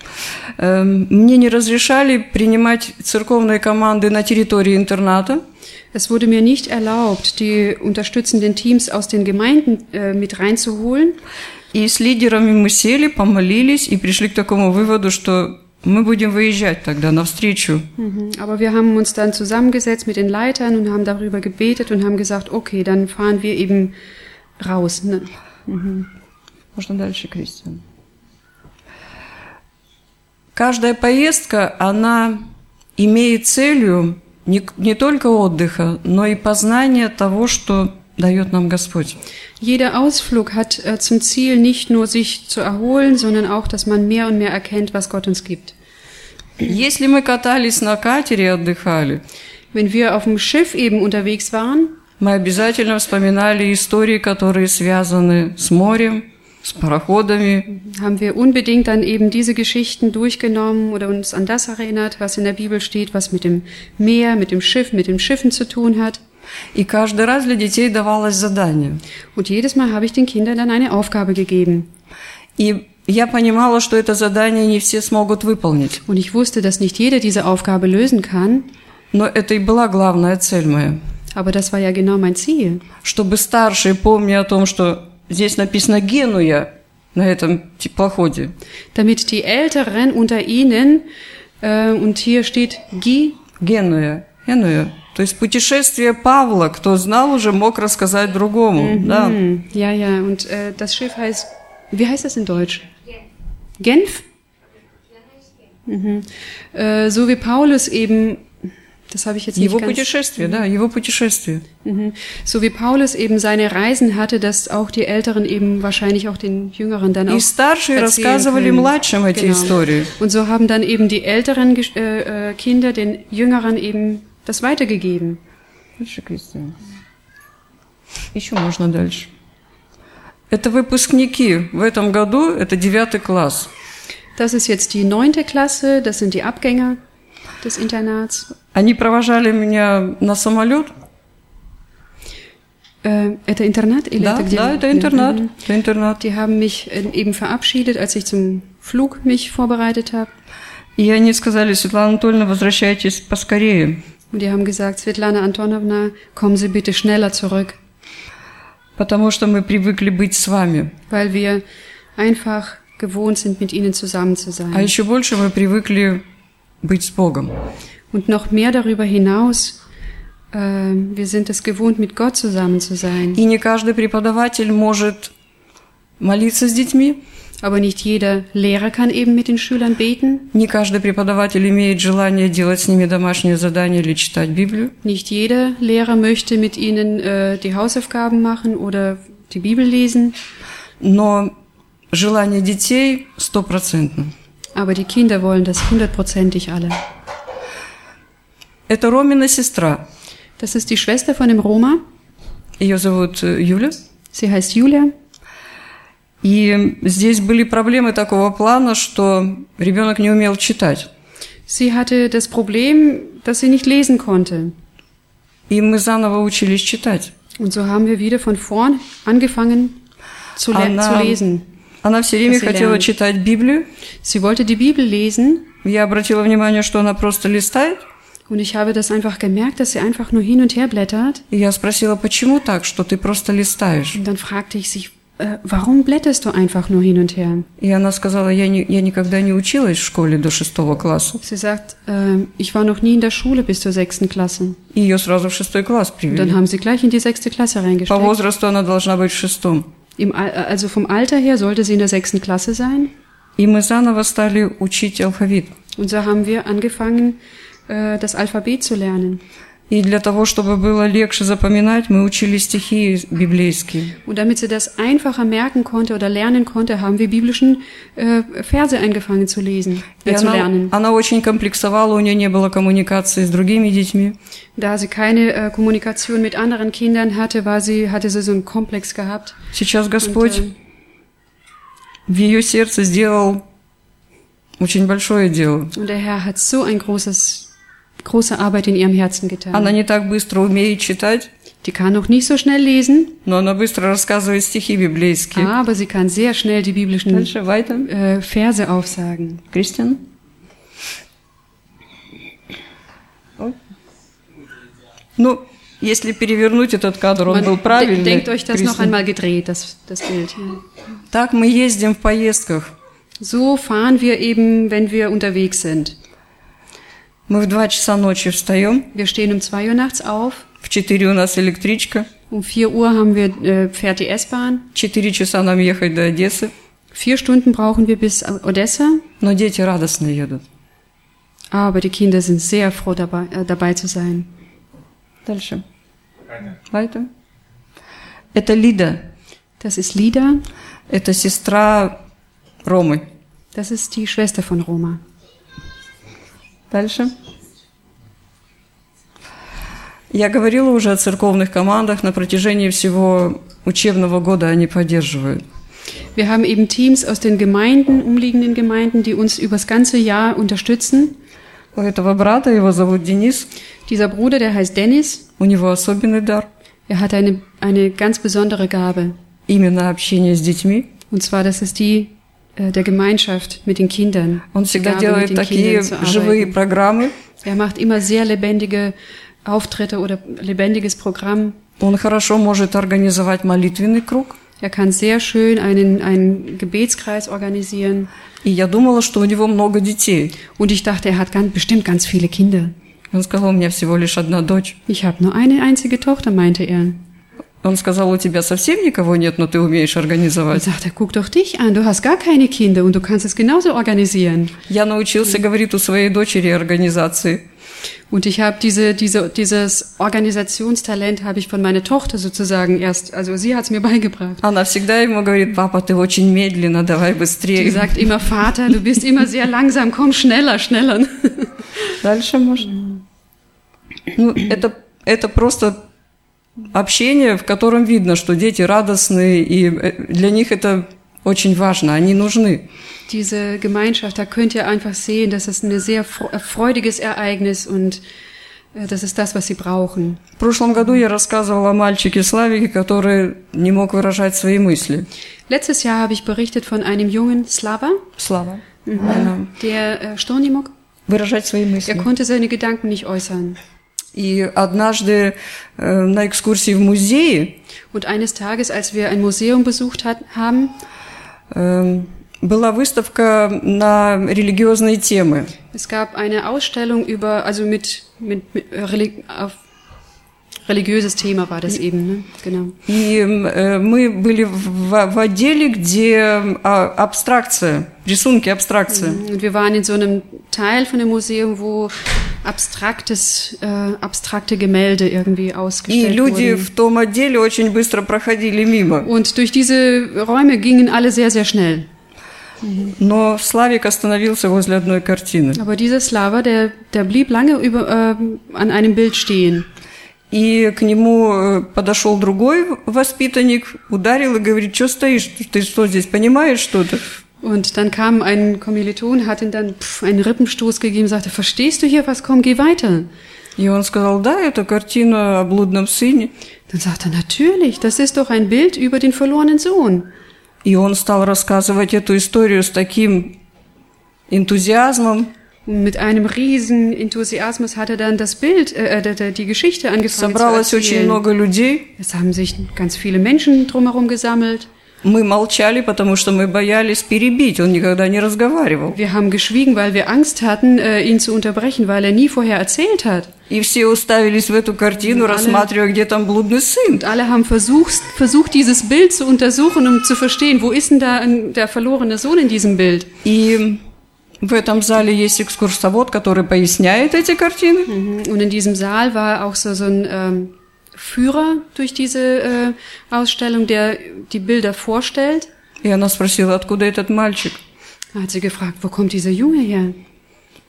Эм, Мне не разрешали принимать церковные команды на территории интерната. Es wurde mir nicht erlaubt, die unterstützenden Teams aus den Gemeinden äh, mit reinzuholen. И с лидерами мы сели, помолились и пришли к такому выводу, что мы будем выезжать тогда навстречу. Mhm. Aber wir haben uns dann zusammengesetzt mit den Leitern und haben darüber gebetet und haben gesagt, okay, dann fahren wir eben raus. Ne? Можно дальше, Кристиан. Каждая поездка, она имеет целью не, не только отдыха, но и познания того, что дает нам Господь. Jeder Ausflug hat äh, zum Ziel, nicht nur sich zu erholen, sondern auch, dass man mehr und mehr erkennt, was Gott uns gibt. Если мы катались на катере и отдыхали, Wenn wir auf dem Schiff eben unterwegs waren, мы обязательно вспоминали истории, которые связаны с морем, с пароходами, haben wir unbedingt dann eben diese Geschichten durchgenommen oder uns an das erinnert, was in der Bibel steht, was mit dem Meer, mit dem Schiff, mit den Schiffen zu tun hat. И каждый раз для детей давалось задание. Und jedes Mal habe ich den Kindern dann eine Aufgabe gegeben. И я понимала, что это задание не все смогут выполнить. Und ich wusste, dass nicht jeder diese Aufgabe lösen kann, Но это и была главная цель моя. aber das war ja genau mein Ziel. Чтобы старшие, помня о том, что здесь написано «Генуя» на этом теплоходе, Damit die Älteren unter ihnen, äh, und hier steht Gi, Генуя, Генуя, то есть путешествие Павла, кто знал уже, мог рассказать другому. Да. Hm, ja, ja, und äh, das Schiff heißt, wie heißt das in Deutsch? Genf? Mhm. Äh, so wie Paulus eben, das habe ich jetzt nicht Его ganz, путешествие, да, его путешествие. mhm. so wie Paulus eben seine Reisen hatte, dass auch die Älteren eben wahrscheinlich auch den Jüngeren dann auch И старшие erzählen рассказывали können. младшим эти Genau. истории. Und so haben dann eben die älteren Gesch- äh, äh, Kinder den Jüngeren eben das weitergegeben. Дальше, Кристина. Еще можно дальше. Это выпускники. В этом году это девятый класс. Das ist jetzt die neunte Klasse, das sind die Abgänger des Internats. Они провожали меня на самолет. Äh, это интернат или Да, это где? да, это Ja, интернат. mhm. Это интернат. Die haben mich äh, eben verabschiedet, als ich zum Flug mich vorbereitet habe. И они сказали, Светлана Анатольевна, возвращайтесь поскорее, Und die haben gesagt, Svetlana Antonovna, kommen Sie bitte schneller zurück, потому что мы привыкли быть с вами. weil wir einfach gewohnt sind, mit Ihnen zusammen zu А sein. еще больше мы привыкли быть с Богом. Und noch mehr darüber hinaus, äh, wir sind es gewohnt, mit Gott zusammen zu sein. И не каждый преподаватель может молиться с детьми, Aber nicht jeder Lehrer kann eben mit den Schülern beten. не каждый преподаватель имеет желание делать с ними домашние задания или читать Библию. Nicht jeder Lehrer möchte mit ihnen äh, die Hausaufgaben machen oder die Bibel lesen. Но желание детей стопроцентно. Aber die Kinder wollen das hundertprozentig alle. Это Ромина сестра. Das ist die Schwester von dem Roma. Ее зовут э, Юля. Sie heißt Julia. И здесь были проблемы такого плана, что ребенок не умел читать. Sie hatte das Problem, dass sie nicht lesen konnte. И мы заново учились читать. Und so haben wir wieder von vorn angefangen zu, Она, zu lesen. она все время sie хотела lernt. читать Библию. Sie wollte die Bibel lesen Я обратила внимание, что она просто листает. und ich habe das einfach gemerkt, dass sie einfach nur hin und her blättert. И я спросила, почему так, что ты просто листаешь? Und dann fragte ich, äh, warum blätterst du einfach nur hin und her? И она сказала, я, не, я никогда не училась в школе до шестого класса. Sie sagt, äh, ich war noch nie in der Schule bis zur sechsten Klasse. И ее сразу в шестой класс Und dann привели. haben sie gleich in die sechste Klasse По reingesteckt. возрасту она должна быть в шестом. Im, Al- äh, also vom Alter her sollte sie in der sechsten Klasse sein. И мы заново стали учить алфавит. Und so haben wir angefangen, äh, das Alphabet zu lernen. И для того, чтобы было легче запоминать, мы учили стихи библейские. Und damit sie das einfacher merken konnte oder lernen konnte, haben wir biblischen äh, Verse angefangen zu lesen, äh, zu lernen. она очень комплексовала, у нее не было коммуникации с другими детьми. Da sie keine äh, Kommunikation mit anderen Kindern hatte, war sie, hatte sie so einen Komplex gehabt. Сейчас Und, Господь äh, в ее сердце сделал очень большое дело. und der Herr hat so ein großes, große Arbeit in ihrem Herzen getan. Она не так быстро умеет читать, Die kann noch nicht so schnell lesen, но она быстро рассказывает стихи библейские. aber sie kann sehr schnell die biblischen Дальше, weiter. äh, Verse aufsagen. Кристиан. Ой. Ну, если перевернуть этот кадр, он Man был de правильный. denkt euch das noch Кристиан. einmal gedreht, das, das Bild. Ja. Так мы ездим в поездках. So fahren wir eben, wenn wir unterwegs sind. Мы в 2 часа ночи встаем, Wir stehen um 2 Uhr nachts auf, в 4 у нас электричка, um 4 Uhr haben wir, äh, fährt die S-Bahn, 4 часа нам ехать до Одессы, vier Stunden brauchen wir bis Odessa, но дети радостно едут. aber die Kinder sind sehr froh dabei, äh, dabei zu sein. Дальше. Weiter. Это Лида, Das ist Lida, это сестра Ромы. das ist die Schwester von Roma. Дальше. Я говорила уже о церковных командах. На протяжении всего учебного года они поддерживают. Wir haben eben Teams aus den Gemeinden, umliegenden Gemeinden, die uns übers ganze Jahr unterstützen. У этого брата, его зовут Денис, Dieser Bruder, der heißt Dennis, у него особенный дар. er hat eine, eine ganz besondere Gabe. Именно общение с детьми. Und zwar, das ist die äh, der Gemeinschaft mit den Kindern. Он Die всегда Gabe, делает mit den такие Kindern zu живые arbeiten. программы. Er macht immer sehr lebendige Auftritte oder lebendiges Programm. Он хорошо может организовать молитвенный круг. Er kann sehr schön einen, einen Gebetskreis organisieren. И я думала, что у него много детей. Und ich dachte, er hat ganz, bestimmt ganz viele Kinder. Он сказал, у меня всего лишь одна дочь. Ich habe nur eine einzige Tochter, meinte er. Он сказал, у тебя совсем никого нет, но ты умеешь Und организовать. sagte, guck doch dich an, du hast gar keine Kinder und du kannst es genauso organisieren. Я научился, говорит, у своей дочери организации. Und ich habe diese, diese, dieses Organisationstalent habe ich von meiner Tochter sozusagen erst, also sie hat es mir beigebracht. Она всегда ему говорит, папа, ты очень медленно, давай Die быстрее. sagt immer, Vater, du bist immer sehr langsam, komm schneller, schneller. Дальше можно. Ну, это, это просто общение, в котором видно, что дети радостные, и э, для них это очень важно, они нужны. Diese Gemeinschaft, da könnt ihr einfach sehen, das ist ein sehr fre- freudiges Ereignis und äh, das ist das, was sie brauchen. В прошлом году я рассказывала о мальчике Славике, который не мог выражать свои мысли. Letztes Jahr habe ich berichtet von einem jungen Slava, Слава. Да. der äh, Sturm nicht mag. Выражать свои Er мысли. konnte seine Gedanken nicht äußern. И однажды э, на экскурсии в музее Und eines Tages, als wir ein Museum besucht hat, haben, э, была выставка на религиозные темы. es gab eine Ausstellung über, also mit, mit, mit äh, Reli auf religiöses Thema war das eben, ne? Genau. И э, мы были в, в отделе, где а, абстракция, рисунки абстракция. Und wir waren in so einem Teil von dem Museum, wo abstraktes, äh, abstrakte Gemälde irgendwie И ausgestellt люди wurden. в том отделе очень быстро проходили мимо. Und durch diese Räume gingen alle sehr, sehr schnell. Но Славик остановился возле одной картины. Aber dieser Slava, der, der blieb lange über, äh, an einem Bild stehen. И к нему э, подошел другой воспитанник, ударил и говорит, что стоишь, ты что здесь, понимаешь что-то? Und dann kam ein Kommiliton, hat ihm dann pff, einen Rippenstoß gegeben, sagte, verstehst du hier was? Komm, geh weiter. И он сказал, да, это картина о блудном сыне. Dann sagte er, natürlich, das ist doch ein Bild über den verlorenen Sohn. И он стал рассказывать эту историю с таким энтузиазмом, Und mit einem riesen Enthusiasmus hat er dann das Bild, äh, äh, die Geschichte angefangen Собралось zu очень erzählen. много людей, Es haben sich ganz viele Menschen drumherum gesammelt. Мы молчали, потому что мы боялись перебить. Он никогда не разговаривал. Wir haben geschwiegen, weil wir Angst hatten, äh, ihn zu unterbrechen, weil er nie vorher erzählt hat. И все уставились в эту картину, Alle- рассматривая, где там блудный сын. Und alle haben versucht, versucht, dieses Bild zu untersuchen, um zu verstehen, wo ist denn da ein, der verlorene Sohn in diesem Bild? И в этом зале есть экскурсовод, который поясняет эти картины. Mhm. Und in diesem Saal war auch so, so ein ähm, Führer durch diese äh, Ausstellung, der die Bilder vorstellt. И она sпросила, откуда этот мальчик? Da hat sie gefragt, wo kommt dieser Junge her?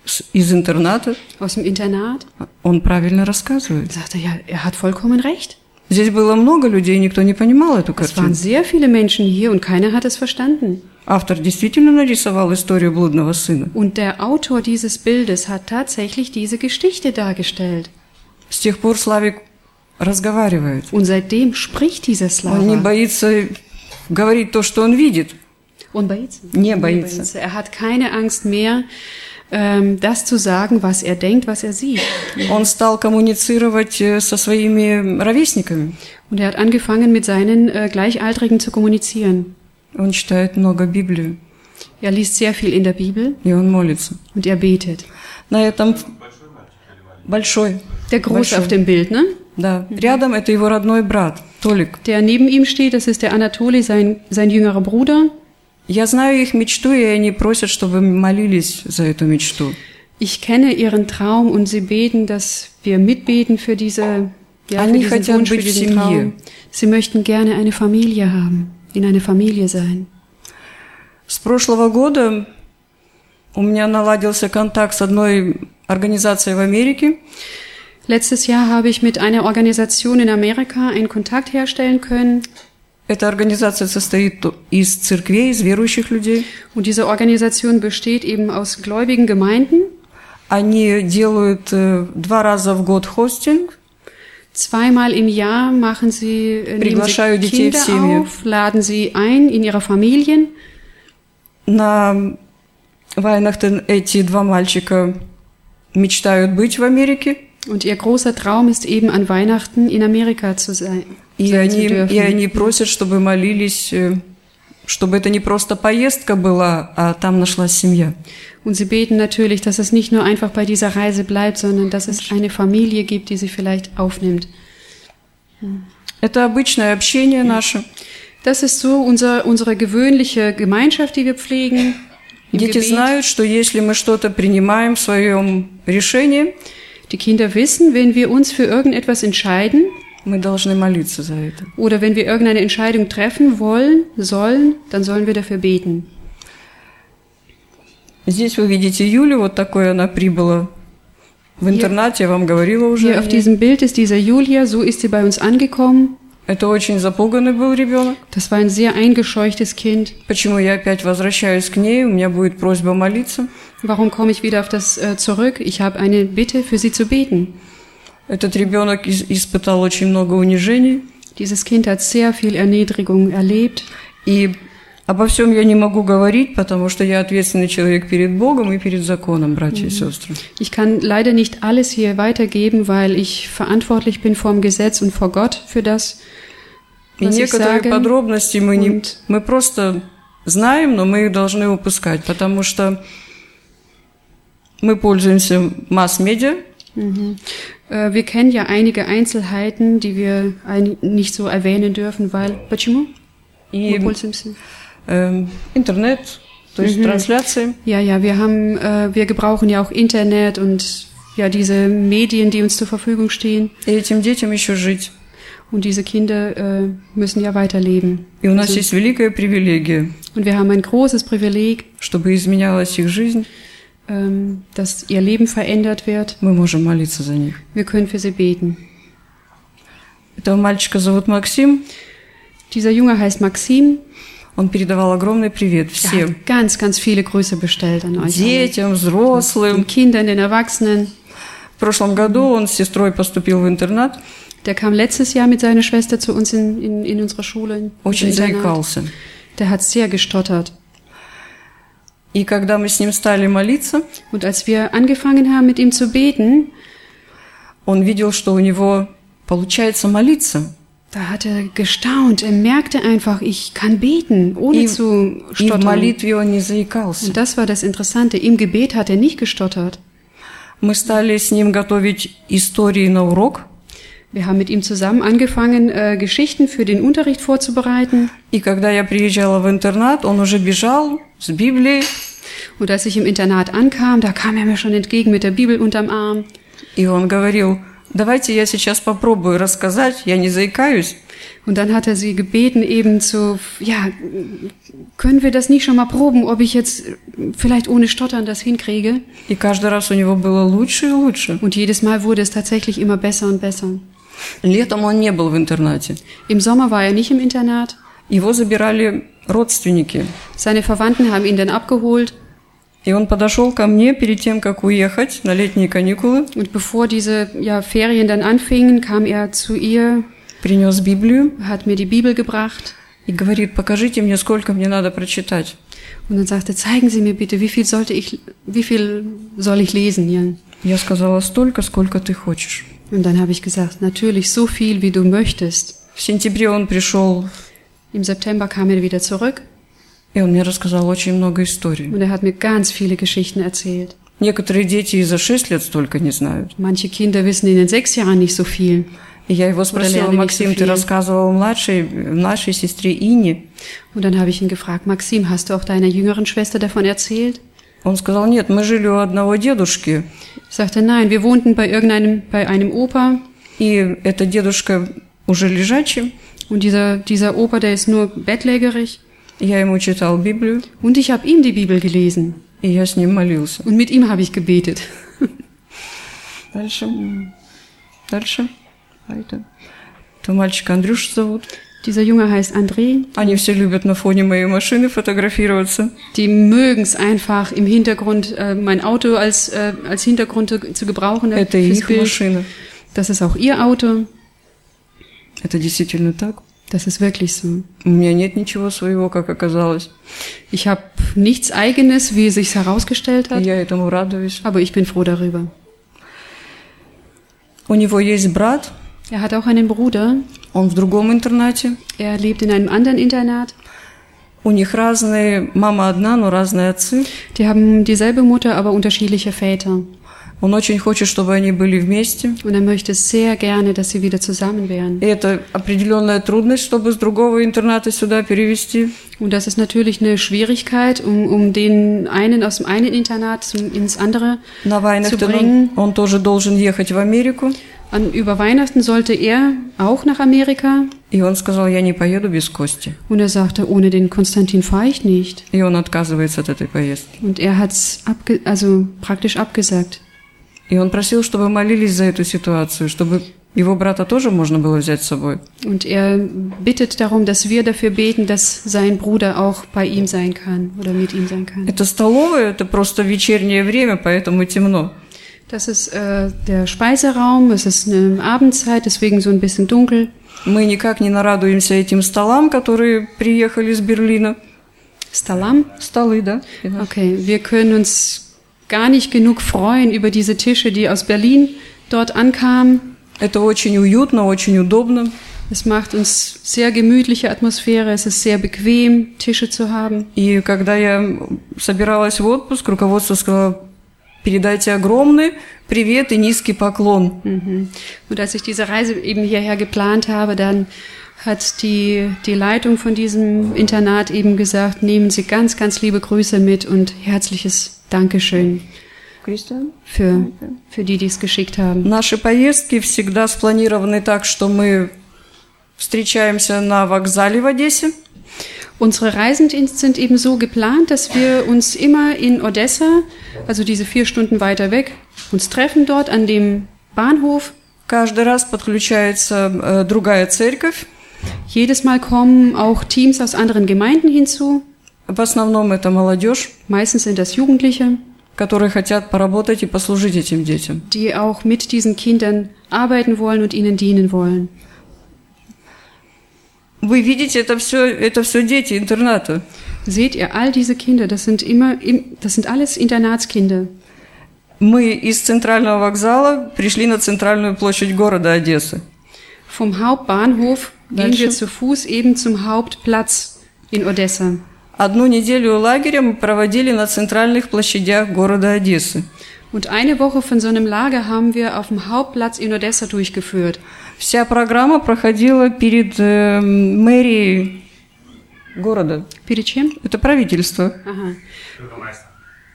С- Из интерната. Aus dem Internat? Он правильно рассказывает. Sagte ja, er hat vollkommen recht. Здесь было много людей, никто не понимал эту Es waren картину. sehr viele Menschen hier und keiner hat es verstanden. Автор действительно нарисовал историю блудного сына. Und der Autor dieses Bildes hat tatsächlich diese Geschichte dargestellt. С тех пор Славик разговаривает. Und seitdem spricht dieser Он не Slava. боится говорить то, что он видит. Und боится? Не боится. Er hat keine Angst mehr, ähm, das zu sagen, was er denkt, was er sieht. Он стал коммуницировать э, со своими ровесниками. Und er hat angefangen, mit seinen äh, Gleichaltrigen zu kommunizieren. Он читает много Библию, Er liest sehr viel in der Bibel и он молится. und er betet. На этом большой, Der Große Большой. auf dem Bild, ne? Да. Рядом это его родной брат, Толик. Der neben ihm steht, das ist der Anatoli, sein, sein jüngerer Bruder. Я знаю их мечту, и они просят, чтобы мы молились за эту мечту. Ich kenne ihren Traum und sie beten, dass wir mitbeten für diese, ja, für Они diesen хотят Wunsch, für diesen. Traum. Sie möchten gerne eine Familie haben, in eine Familie sein. С прошлого года у меня наладился контакт с одной организацией в Америке. Letztes Jahr habe ich mit einer Organisation in Amerika einen Kontakt herstellen können. Эта организация состоит из церквей, из верующих людей. Und diese Organisation besteht eben aus gläubigen Gemeinden. Они делают э, два раза в год хостинг. Zweimal im Jahr machen sie, äh, nehmen Приглашаю sie детей в Kinder семьи. auf, laden sie ein in ihre Familien. На Weihnachten эти два мальчика мечтают быть в Америке. Und ihr großer Traum ist eben an Weihnachten in Amerika zu sein. И sein zu они, dürfen. и они просят, чтобы молились, э, чтобы это не просто поездка была, а там нашлась семья. Und sie beten natürlich, dass es nicht nur einfach bei dieser Reise bleibt, sondern dass es eine Familie gibt, die sie vielleicht aufnimmt. Это обычное общение наше. Das ist so unser, unsere gewöhnliche Gemeinschaft, die wir pflegen. im Дети Gebet. знают, что если мы что-то принимаем в своем решении, Die Kinder wissen, wenn wir uns für irgendetwas entscheiden мы должны молиться за это. oder wenn wir irgendeine Entscheidung treffen wollen, sollen, dann sollen wir dafür beten. Здесь вы видите Юлю, вот такой она прибыла в интернате, я вам говорила уже. Hier о auf ней. diesem Bild ist dieser Julia, so ist sie bei uns angekommen. Это очень запуганный был ребенок. Das war ein sehr eingescheuchtes Kind. Почему я опять возвращаюсь к ней? У меня будет просьба молиться. Warum komme ich wieder auf das äh, zurück? Ich habe eine Bitte, für sie zu beten. Этот ребенок ис- испытал очень много унижений. Dieses Kind hat sehr viel Erniedrigung erlebt. И обо всем я не могу говорить, потому что я ответственный человек перед Богом и перед законом, братья и сестры. Ich kann leider nicht alles hier weitergeben, weil ich verantwortlich bin vor dem Gesetz und vor Gott für das, И was ich некоторые sage. подробности мы, не, Und- мы просто знаем, но мы их должны упускать, потому что мы пользуемся масс-медиа, Mhm. Äh, wir kennen ja einige Einzelheiten, die wir ein, nicht so erwähnen dürfen, weil... Почему? и Мы пользуемся. эм, интернет, то есть трансляции. Ja, ja, wir haben, äh, wir gebrauchen ja auch Internet und ja diese Medien, die uns zur Verfügung stehen. И этим детям еще жить. Und diese Kinder äh, müssen ja weiterleben. И у нас Also- есть великая привилегия, Und wir haben ein großes Privileg, чтобы изменялась их жизнь, ähm, dass ihr Leben verändert wird. мы можем молиться за них. Wir können für sie beten. Этого мальчика зовут Максим, Dieser Junge heißt Maxim. он передавал огромный привет Er всем. hat ganz, ganz viele Grüße bestellt an euch. alle. Детям, взрослым. Den Kindern, den Erwachsenen. В прошлом году он с сестрой поступил в интернат, Der kam letztes Jahr mit seiner Schwester zu uns in, in, in unserer Schule. in- очень ins Internat. заикался. Der hat sehr gestottert. И когда мы с ним стали молиться, Und als wir angefangen haben, mit ihm zu beten, он видел, что у него получается молиться. Da hat er gestaunt. Er merkte einfach, ich kann beten, ohne И, zu stottern. Und das war das Interessante. Im Gebet hat er nicht gestottert. Мы стали с ним готовить истории на урок. Wir haben mit ihm zusammen angefangen, äh, Geschichten für den Unterricht vorzubereiten. И когда я приезжала в интернат, он уже бежал с Библией. Und als ich im Internat ankam, da kam er mir schon entgegen mit der Bibel unterm Arm. И он говорил, давайте я сейчас попробую рассказать, я не заикаюсь. Und dann hat er sie gebeten, eben zu, ja, können wir das nicht schon mal proben, ob ich jetzt vielleicht ohne Stottern das hinkriege? И каждый раз у него было лучше и лучше. Und jedes Mal wurde es tatsächlich immer besser und besser. Летом он не был в интернате. Im Sommer war er nicht im Internat. Его забирали родственники. Seine Verwandten haben ihn dann abgeholt. И он подошел ко мне перед тем, как уехать на летние каникулы, Und bevor diese ja, Ferien dann anfingen, kam er zu ihr, принес Библию hat mir die Bibel gebracht. и говорит, покажите мне, сколько мне надо прочитать. Und dann sagte, zeigen Sie mir bitte, wie viel sollte ich, wie viel soll ich lesen hier? Я сказала, столько, сколько ты хочешь. Und dann habe ich gesagt, natürlich so viel, wie du möchtest. В сентябре он пришел, Im September kam er wieder zurück и он мне рассказал очень много историй. und er hat mir ganz viele Geschichten erzählt. Некоторые дети и за шесть лет столько не знают. Manche Kinder wissen in den sechs Jahren nicht so viel. И я его спросила, lernen nicht Максим, so ты viel. рассказывал младшей, нашей сестре Ине? Und dann habe ich ihn gefragt, Maxim, hast du auch deiner jüngeren Schwester davon erzählt? Он сказал, нет, мы жили у одного дедушки, Ich sagte, nein, wir wohnten bei irgendeinem, bei einem Opa и этот дедушка уже лежачий. und dieser, dieser Opa, der ist nur bettlägerig. Я ему читал Библию, Und ich habe ihm die Bibel gelesen и я с ним молился. und mit ihm habe ich gebetet. Дальше. Дальше. А это? Это мальчика Андрюш зовут. Dieser Junge heißt André. Они все любят на фоне моей машины фотографироваться. Die mögen es einfach im Hintergrund, äh, mein Auto als, äh, als Hintergrund zu, zu gebrauchen. Это fürs их Bild. машина. Das ist auch ihr Auto. Это действительно так. Das ist wirklich so. У меня нет ничего своего, как оказалось. Ich habe nichts eigenes, wie es sich herausgestellt И hat, я этому радуюсь. aber ich bin froh darüber. У него есть брат, Er hat auch einen Bruder. он в другом интернате. Er lebt in einem anderen Internat. У них разные, мама одна, но разные отцы. Die haben dieselbe Mutter, aber unterschiedliche Väter. Он очень хочет, чтобы они были вместе. Und er möchte sehr gerne, dass sie wieder zusammen wären. И это определенная трудность, чтобы с другого интерната сюда перевести. Und das ist natürlich eine Schwierigkeit, um, um den einen aus dem einen Internat zum, ins andere На zu Вайнахтен bringen. он, он тоже должен ехать в Америку. An, über Weihnachten sollte er auch nach Amerika. И он сказал, я не поеду без Кости. Und er sagte, ohne den Konstantin fahre ich nicht. И он отказывается от этой поездки. Und er hat's abge also praktisch abgesagt. И он просил, чтобы молились за эту ситуацию, чтобы его брата тоже можно было взять с собой. Und er bittet darum, dass wir dafür beten, dass sein Bruder auch bei ihm sein kann oder mit ihm sein kann. Это столовая, это просто вечернее время, поэтому темно. Das ist äh, der Speiseraum, es ist eine Abendzeit, deswegen so ein bisschen dunkel. Мы никак не нарадуемся этим столам, которые приехали из Берлина. Stalam. Столы, да? Okay, wir können uns gar nicht genug freuen über diese Tische, die aus Berlin dort ankamen. Это очень уютно, очень удобно. Es macht uns sehr gemütliche Atmosphäre, es ist sehr bequem, Tische zu haben. И когда я собиралась в отпуск, руководство сказало, передайте огромный привет и низкий поклон. Mhm. Und als ich diese Reise eben hierher geplant habe, dann hat die, die Leitung von diesem Internat eben gesagt, nehmen Sie ganz, ganz liebe Grüße mit und herzliches Dankeschön für, für die, die es geschickt haben. Наши поездки всегда спланированы так, что мы встречаемся на вокзале в Одессе, Unsere Reisen sind eben so geplant, dass wir uns immer in Odessa, also diese vier Stunden weiter weg, uns treffen dort an dem Bahnhof. Каждый раз подключается э, другая церковь. Jedes Mal kommen auch Teams aus anderen Gemeinden hinzu. В основном это молодежь, Meistens sind das Jugendliche, которые хотят поработать и послужить этим детям. die auch mit diesen Kindern arbeiten wollen und ihnen dienen wollen. Вы видите, это все, это все дети интерната. Seht ihr, all diese Kinder, das sind immer, im- das sind alles Internatskinder. Мы из центрального вокзала пришли на центральную площадь города Одессы. Vom Hauptbahnhof gehen wir zu Fuß eben zum Hauptplatz in Odessa. Одну неделю лагеря мы проводили на центральных площадях города Одессы. Und eine Woche von so einem Lager haben wir auf dem Hauptplatz in Odessa durchgeführt. Вся программа проходила перед э, мэрией города. Перед чем? Это правительство. Aha.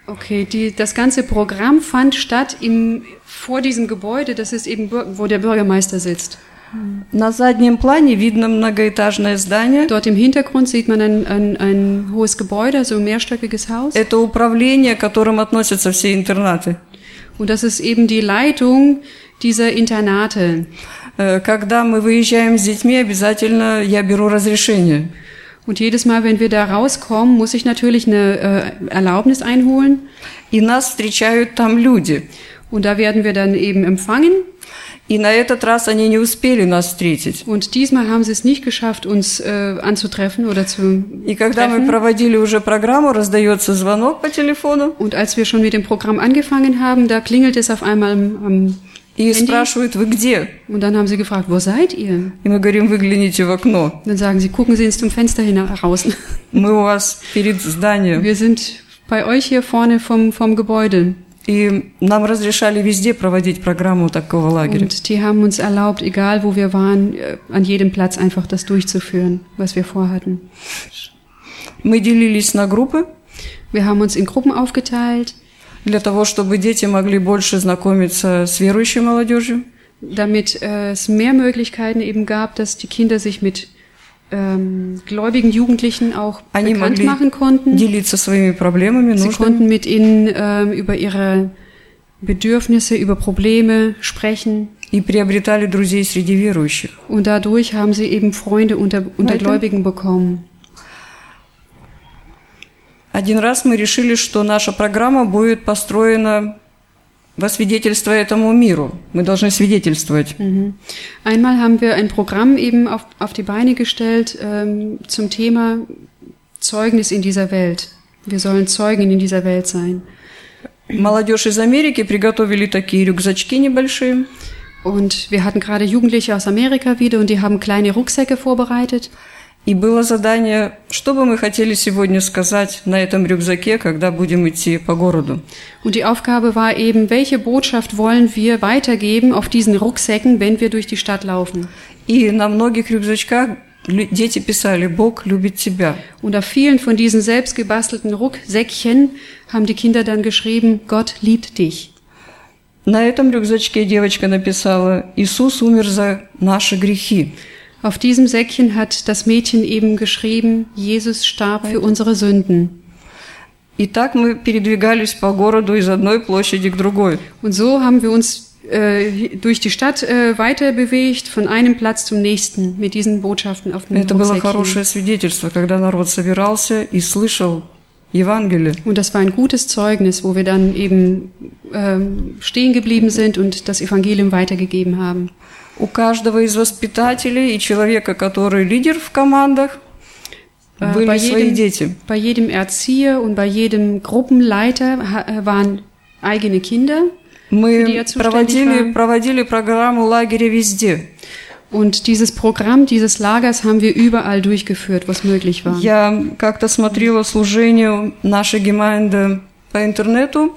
Okay, die, das ganze Programm fand statt im, vor diesem Gebäude, das ist eben, wo der Bürgermeister sitzt. На заднем плане видно многоэтажное здание. Dort im Hintergrund sieht man ein, ein, ein hohes Gebäude, so ein mehrstöckiges Haus. Это управление, к которым относятся все интернаты. Und das ist eben die Leitung dieser Internate. Э, Когда мы выезжаем с детьми, обязательно я беру разрешение. Und jedes Mal, wenn wir da rauskommen, muss ich natürlich eine äh, Erlaubnis einholen. И нас встречают там люди. Und da werden wir dann eben empfangen. И на этот раз они не успели нас встретить. Und diesmal haben sie es nicht geschafft, uns äh, anzutreffen oder zu И когда мы treffen. проводили уже программу, раздается звонок по телефону Und als wir schon mit dem Programm angefangen haben, da klingelt es auf einmal am, am и Handy. спрашивают, вы где? Und dann haben sie gefragt, wo seid ihr? И мы говорим, выгляните в окно. Und dann sagen sie, gucken Sie ins zum Fenster hinaus. Мы у вас перед зданием. Wir sind bei euch hier vorne vom, vom Gebäude. И нам разрешали везде проводить программу такого лагеря. Und die haben uns erlaubt, egal wo wir waren, äh, an jedem Platz einfach das durchzuführen, was wir vorhatten. Мы делились на группы Wir haben uns in Gruppen aufgeteilt, для того, чтобы дети могли больше знакомиться с верующей молодежью. damit äh, es mehr Möglichkeiten eben gab, dass die Kinder sich mit ähm, gläubigen Jugendlichen auch Они bekannt могли machen konnten. делиться своими проблемами, Sie нуждами. konnten mit ihnen ähm, über ihre Bedürfnisse, über Probleme sprechen. И приобретали друзей среди верующих. Und dadurch haben sie eben Freunde unter, unter Weiter. Gläubigen bekommen. Один раз мы решили, что наша программа будет построена во свидетельство этому миру. Мы должны свидетельствовать. Mhm. Einmal haben wir ein Programm eben auf, auf die Beine gestellt ähm, zum Thema Zeugnis in dieser Welt. Wir sollen Zeugen in dieser Welt sein. Молодежь из Америки приготовили такие рюкзачки небольшие. Und wir hatten gerade Jugendliche aus Amerika wieder und die haben kleine Rucksäcke vorbereitet. И было задание, что бы мы хотели сегодня сказать на этом рюкзаке, когда будем идти по городу. Und die Aufgabe war eben, welche Botschaft wollen wir weitergeben auf diesen Rucksäcken, wenn wir durch die Stadt laufen. И на многих рюкзачках дети писали «Бог любит тебя». Und auf vielen von diesen selbst gebastelten Rucksäckchen haben die Kinder dann geschrieben, Gott liebt dich. На этом рюкзачке девочка написала «Иисус умер за наши грехи». Auf diesem Säckchen hat das Mädchen eben geschrieben, Jesus starb für unsere Sünden. И так мы передвигались по городу из одной площади к другой. Und so haben wir uns äh, durch die Stadt äh, weiter bewegt, von einem Platz zum nächsten, mit diesen Botschaften auf dem Это было Rucksäckchen. хорошее свидетельство, когда народ собирался и слышал Евангелие. Und das war ein gutes Zeugnis, wo wir dann eben ähm, stehen geblieben sind und das Evangelium weitergegeben haben. У каждого из воспитателей и человека, который лидер в командах, Äh, были bei, свои jedem, дети. bei jedem Erzieher und bei jedem Gruppenleiter äh, waren eigene Kinder. Мы er проводили, проводили программу лагеря везде. Und dieses Programm dieses Lagers haben wir überall durchgeführt, was möglich war. Я как-то смотрела служение нашей гемайнды по интернету,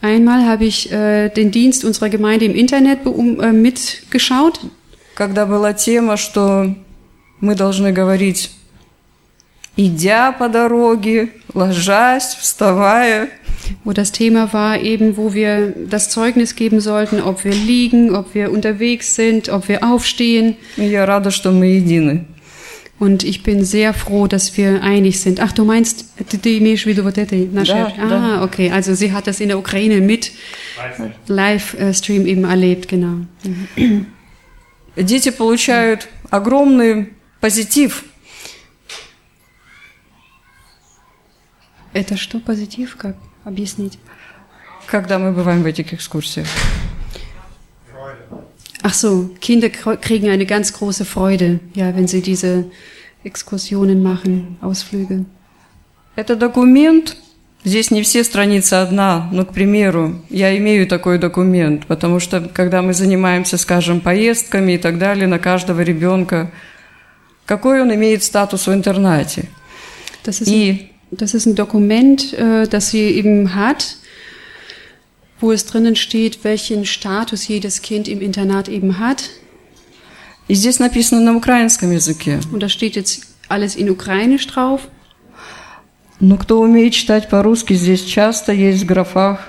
Einmal habe ich äh, den Dienst unserer Gemeinde im Internet be- um, äh, mitgeschaut. когда была тема, что мы должны говорить, идя по дороге, ложась, вставая. wo das Thema war eben, wo wir das Zeugnis geben sollten, ob wir liegen, ob wir unterwegs sind, ob wir aufstehen. И я рада, что мы едины. Und ich bin sehr froh, dass wir einig sind. Ach, du meinst, ты, ты имеешь в виду вот это наше? Да, ah, да. okay. Also sie hat das in der Ukraine mit Live-Stream eben erlebt, genau. Дети получают огромный позитив, Это что, позитив, как объяснить? когда мы бываем в этих экскурсиях. Ach so, Kinder kr- kriegen eine ganz große Freude, ja, wenn sie diese Exkursionen machen, Ausflüge. Это документ, здесь не все страницы одна, но, к примеру, я имею такой документ, потому что, когда мы занимаемся, скажем, поездками и так далее, на каждого ребенка какой он имеет статус в интернате. Das ist, И das ist ein Dokument, äh, das sie eben hat, wo es drinnen steht, welchen Status jedes Kind im Internat eben hat. И здесь написано на украинском языке. Und da steht jetzt alles in Ukrainisch drauf. Но кто умеет читать по-русски, здесь часто есть в графах,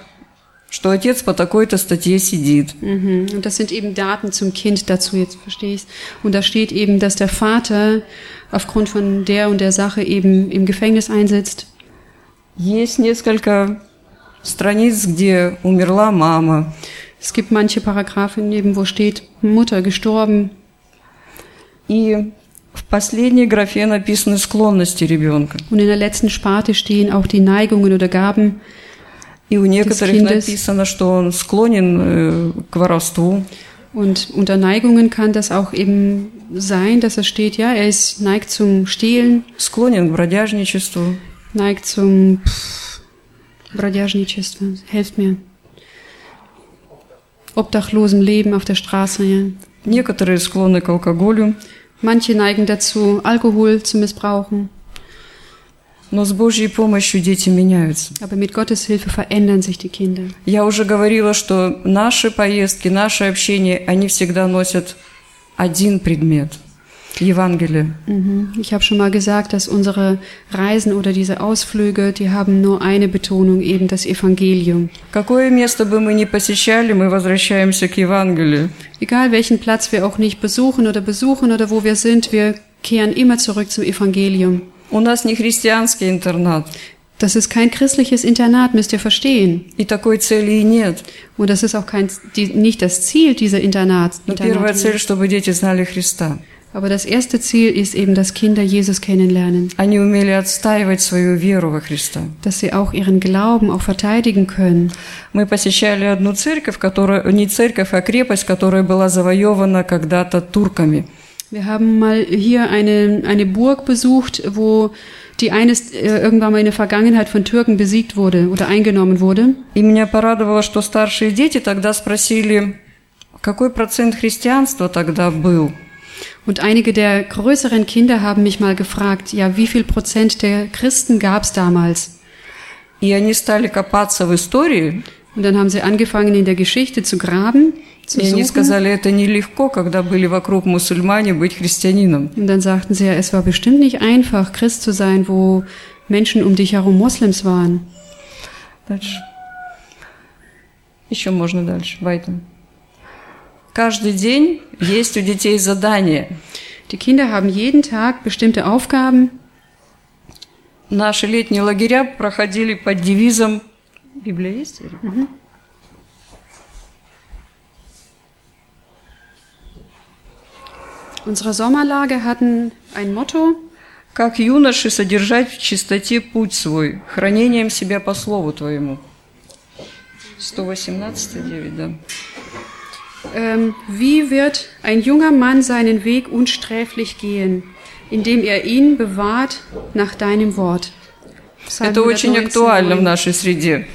что отец по такой-то статье сидит. Mhm. Und das sind eben Daten zum Kind dazu, jetzt verstehe ich Und da steht eben, dass der Vater aufgrund von der und der Sache eben im Gefängnis einsitzt. Есть несколько страниц, где умерла мама. Es gibt manche Paragraphen eben, wo steht Mutter gestorben. И в последней графе написаны склонности ребенка. Und in der letzten Sparte stehen auch die Neigungen oder Gaben. И у некоторых Kindes. написано, что он склонен э, к воровству. Und unter Neigungen kann das auch eben sein, dass es steht, ja, er ist neigt zum Stehlen, склонен к бродяжничеству. neigt zum pff, Бродяжничество. Helft mir. Obdachlosem Leben auf der Straße, ja. Некоторые склонны к алкоголю. Manche neigen dazu, Alkohol zu missbrauchen. Но с Божьей помощью дети меняются. Aber mit Gottes Hilfe verändern sich die Kinder. Я уже говорила, что наши поездки, наше общение, они всегда носят один предмет – Евангелие. Mhm. Ich habe schon mal gesagt, dass unsere Reisen oder diese Ausflüge, die haben nur eine Betonung, eben das Evangelium. Какое место бы мы ни посещали, мы возвращаемся к Евангелию. Egal welchen Platz wir auch nicht besuchen oder besuchen oder wo wir sind, wir kehren immer zurück zum Evangelium. У нас не христианский интернат, Das ist kein christliches Internat, müsst ihr verstehen. и такой цели и нет. Und das ist auch kein, die, nicht das Ziel dieser Internat. Но первая Internate. цель, чтобы дети знали Христа. Aber das erste Ziel ist eben, dass Kinder Jesus kennenlernen. Они умели отстаивать свою веру во Христа. Dass sie auch ihren Glauben auch verteidigen können. Мы посещали одну церковь, которая, не церковь, а крепость, которая была завоевана когда-то турками. Wir haben mal hier eine, eine Burg besucht, wo die eines äh, irgendwann mal in der Vergangenheit von Türken besiegt wurde oder eingenommen wurde. И меня порадовало, что старшие дети тогда спросили, какой процент христианства тогда был. Und einige der größeren Kinder haben mich mal gefragt, ja, wie viel Prozent der Christen gab es damals? И они стали копаться в истории, Und dann haben sie angefangen, in der Geschichte zu graben, zu и они suchen. сказали, это нелегко, когда были вокруг мусульмане, быть христианином. Und dann sagten sie ja, es war bestimmt nicht einfach, Christ zu sein, wo Menschen um dich herum Moslems waren. Дальше. Еще можно дальше, Вайтон. Каждый день есть у детей задание. Die Kinder haben jeden Tag bestimmte Aufgaben. Наши летние лагеря проходили под девизом Библия есть? Ира? Unsere Sommerlager hatten ein Motto, Как юноши содержать в чистоте путь свой, хранением себя по слову твоему. 118, 9, да. ähm, wie wird ein junger Mann seinen Weg unsträflich gehen, indem er ihn bewahrt nach deinem Wort. Psalm Это очень 119, актуально в 9. нашей среде.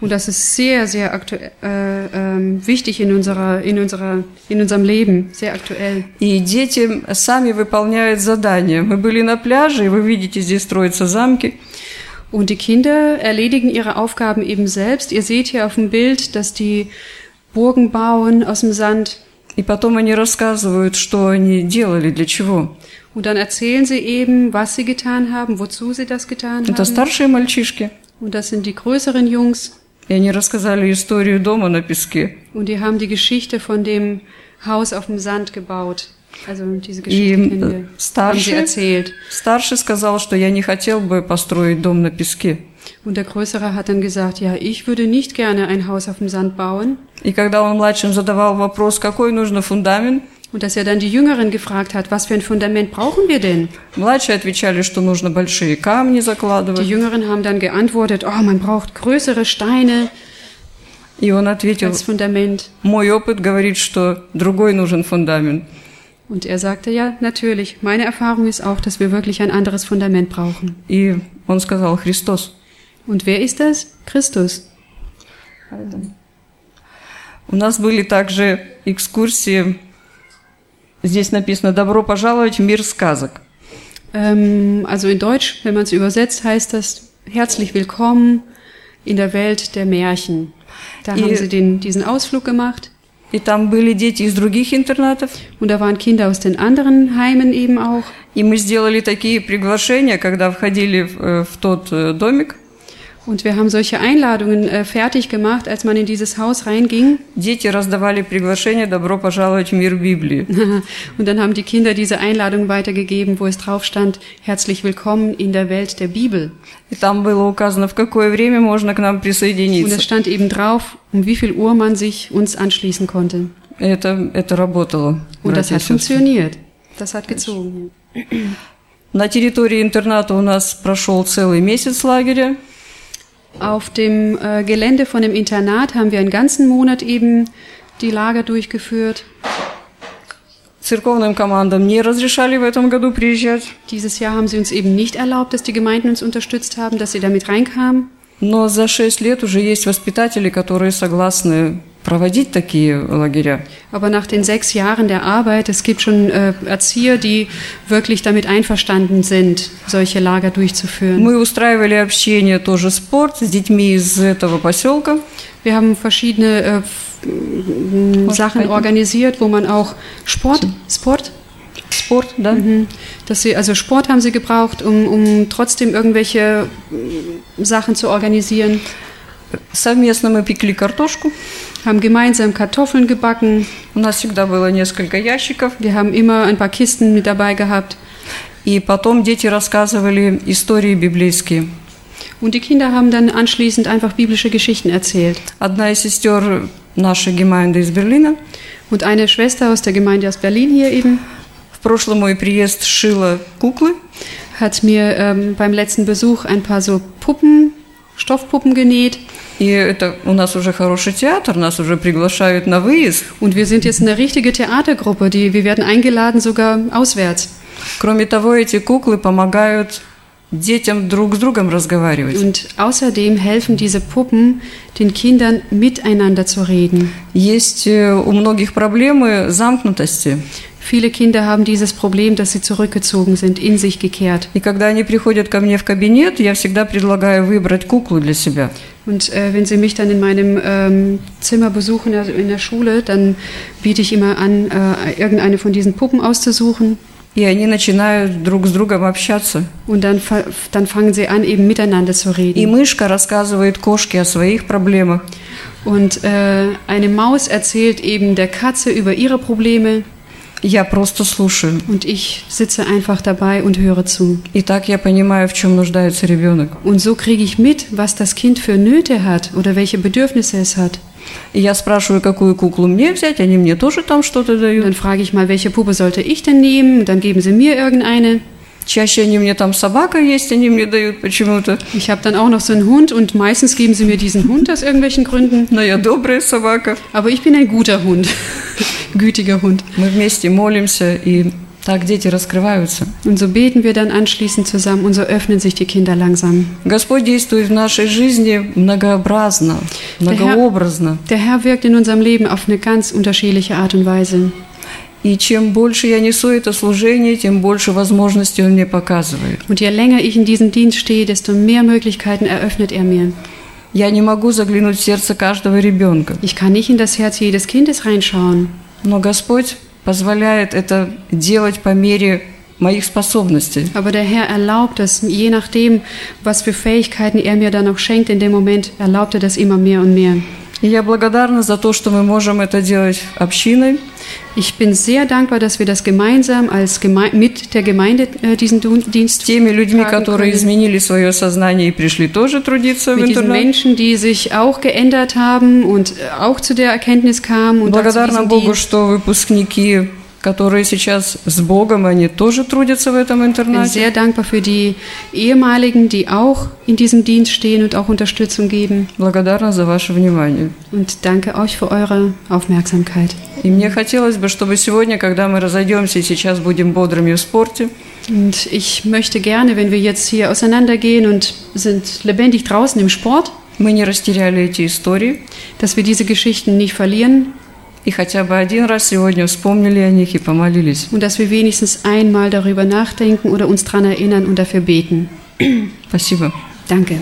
Und das ist sehr, sehr aktuell, äh, ähm, wichtig in unserer, in unserer, in unserem Leben, sehr aktuell. И дети сами выполняют задания. Мы были на пляже, и вы видите, здесь строятся замки. Und die Kinder erledigen ihre Aufgaben eben selbst. Ihr seht hier auf dem Bild, dass die Burgen bauen aus dem Sand. И потом они рассказывают, что они делали, для чего. Und dann erzählen sie eben, was sie getan haben, wozu sie das getan Это haben. старшие мальчишки. Und das sind die größeren Jungs. И они рассказали историю дома на песке. Und die haben die Geschichte von dem Haus auf dem Sand gebaut. Also diese И Geschichte kennen wir. э, Haben sie старший, erzählt. старший сказал, что я не хотел бы построить дом на песке. Und der Größere hat dann gesagt, ja, ich würde nicht gerne ein Haus auf dem Sand bauen. И когда он младшим задавал вопрос, какой нужно фундамент, Und dass er dann die Jüngeren gefragt hat, was für ein Fundament brauchen wir denn? младшие отвечали, что нужно большие камни Die закладывать. Jüngeren haben dann geantwortet, oh, man braucht größere Steine И он ответил, als Fundament. мой опыт говорит, что другой нужен фундамент. Und er sagte, ja, natürlich, meine Erfahrung ist auch, dass wir wirklich ein anderes Fundament brauchen. И он сказал, Христос. Und wer ist das? Christus. У нас были также экскурсии, здесь написано «Добро пожаловать в мир сказок». Ähm, also in Deutsch, wenn man es übersetzt, heißt das herzlich willkommen in der Welt der Märchen. Da Ihr- haben sie den, diesen Ausflug gemacht И там были дети из других интернатов. und da waren Kinder aus den anderen Heimen eben auch. И мы сделали такие приглашения, когда входили в, э, в тот э, домик. Und wir haben solche Einladungen äh, fertig gemacht, als man in dieses Haus reinging. Дети раздавали приглашение «Добро пожаловать в мир Библии». Und dann haben die Kinder diese Einladung weitergegeben, wo es drauf stand, herzlich willkommen in der Welt der Bibel. И там было указано, в какое время можно к нам Und присоединиться. es stand eben drauf, um wie viel Uhr man sich uns anschließen konnte. Это, это работало. Und das братья и hat сестры. funktioniert. Das hat gezogen. На территории интерната у нас прошел целый месяц лагеря. Auf dem äh, Gelände von dem Internat haben wir einen ganzen Monat eben die Lager durchgeführt. Церковным командам не разрешали в этом году приезжать. Dieses Jahr haben sie uns eben nicht erlaubt, dass die Gemeinden uns unterstützt haben, dass sie damit reinkamen. Но за шесть лет уже есть воспитатели, которые согласны проводить такие лагеря. Aber nach den sechs Jahren der Arbeit, es gibt schon äh, Erzieher, die wirklich damit einverstanden sind, solche Lager durchzuführen. Мы устраивали общение, тоже спорт, с детьми из этого поселка. Wir haben verschiedene äh, Sachen organisiert, wo man auch Sport, Sport, Спорт, да? mhm, dass sie, also Sport haben sie gebraucht, um, um trotzdem irgendwelche m, Sachen zu organisieren. Совместно мы пекли картошку. Haben gemeinsam Kartoffeln gebacken. У нас всегда было несколько ящиков. Wir haben immer ein paar Kisten mit dabei gehabt. И потом дети рассказывали истории библейские. Und die Kinder haben dann anschließend einfach biblische Geschichten erzählt. Одна из сестер нашей Гемайнды из Берлина Und eine Schwester aus der Gemeinde aus Berlin hier eben в прошлый мой приезд шила куклы. hat mir ähm, beim letzten Besuch ein paar so Puppen, Stoffpuppen genäht. И это у нас уже хороший театр, нас уже приглашают на выезд. Und wir sind jetzt eine richtige Theatergruppe, die, wir werden eingeladen sogar auswärts. Кроме того, эти куклы помогают детям друг с другом разговаривать. Und außerdem helfen diese Puppen den Kindern miteinander zu reden. Есть э, у многих проблемы замкнутости. Viele Kinder haben dieses Problem, dass sie zurückgezogen sind, in sich gekehrt. И когда они приходят ко мне в кабинет, я всегда предлагаю выбрать куклу для себя. Und äh, wenn sie mich dann in meinem ähm, Zimmer besuchen, also in der Schule, dann biete ich immer an, äh, irgendeine von diesen Puppen auszusuchen. И они начинают друг с другом общаться. Und dann, fa- dann fangen sie an, eben miteinander zu И reden. мышка рассказывает кошке о своих проблемах. Und äh, eine Maus erzählt eben der Katze über ihre Probleme Я просто слушаю. und ich sitze einfach dabei und höre zu. И так я понимаю, в чем нуждается ребенок. Und so kriege ich mit, was das Kind für Nöte hat oder welche Bedürfnisse es hat. И я спрашиваю, какую куклу мне взять, они мне тоже там что-то Und дают. dann frage ich mal, welche Puppe sollte ich denn nehmen? Und dann geben sie mir irgendeine. Чаще они мне там собака есть, они мне дают почему-то. Ich habe dann auch noch so einen Hund und meistens geben sie mir diesen Hund aus irgendwelchen Gründen. Но я добрая собака. Aber ich bin ein guter Hund, gütiger Hund. Мы вместе молимся, и так дети раскрываются. Und so beten wir dann anschließend zusammen und so öffnen sich die Kinder langsam. Господь действует в нашей жизни многообразно, многообразно. Der Herr wirkt in unserem Leben auf eine ganz unterschiedliche Art und Weise. И чем больше я несу это служение, тем больше возможностей Он мне показывает. Und je länger ich in diesem Dienst stehe, desto mehr Möglichkeiten eröffnet er mir. Я не могу заглянуть в сердце каждого ребенка, Ich kann nicht in das Herz jedes Kindes reinschauen, но Господь позволяет это делать по мере моих способностей. aber der Herr erlaubt es, je nachdem, was für Fähigkeiten er mir dann noch schenkt in dem Moment, erlaubt er das immer mehr und mehr. И я благодарна за то, что мы можем это делать общиной, Ich bin sehr dankbar, dass wir das gemeinsam als Geme mit der Gemeinde äh, diesen Dienst теми людьми, которые изменили свое сознание и пришли тоже трудиться в mit diesen. Menschen, die sich auch geändert haben und äh, auch zu der Erkenntnis kamen und Благодарна Богу, что выпускники, которые сейчас с Богом, они тоже трудятся в этом Ich bin интернате. sehr dankbar für die ehemaligen, die auch in diesem Dienst stehen und auch Unterstützung geben. Благодарна за ваше внимание. Und danke euch für eure Aufmerksamkeit. И мне хотелось бы, чтобы сегодня, когда мы разойдемся и сейчас будем бодрыми в спорте, Und ich möchte gerne, wenn wir jetzt hier auseinandergehen und sind lebendig draußen im Sport, мы не растеряли эти истории, dass wir diese Geschichten nicht verlieren, И хотя бы один раз сегодня вспомнили о них и помолились. Und dass wir wenigstens einmal darüber nachdenken oder uns daran erinnern und dafür beten. Спасибо. Danke.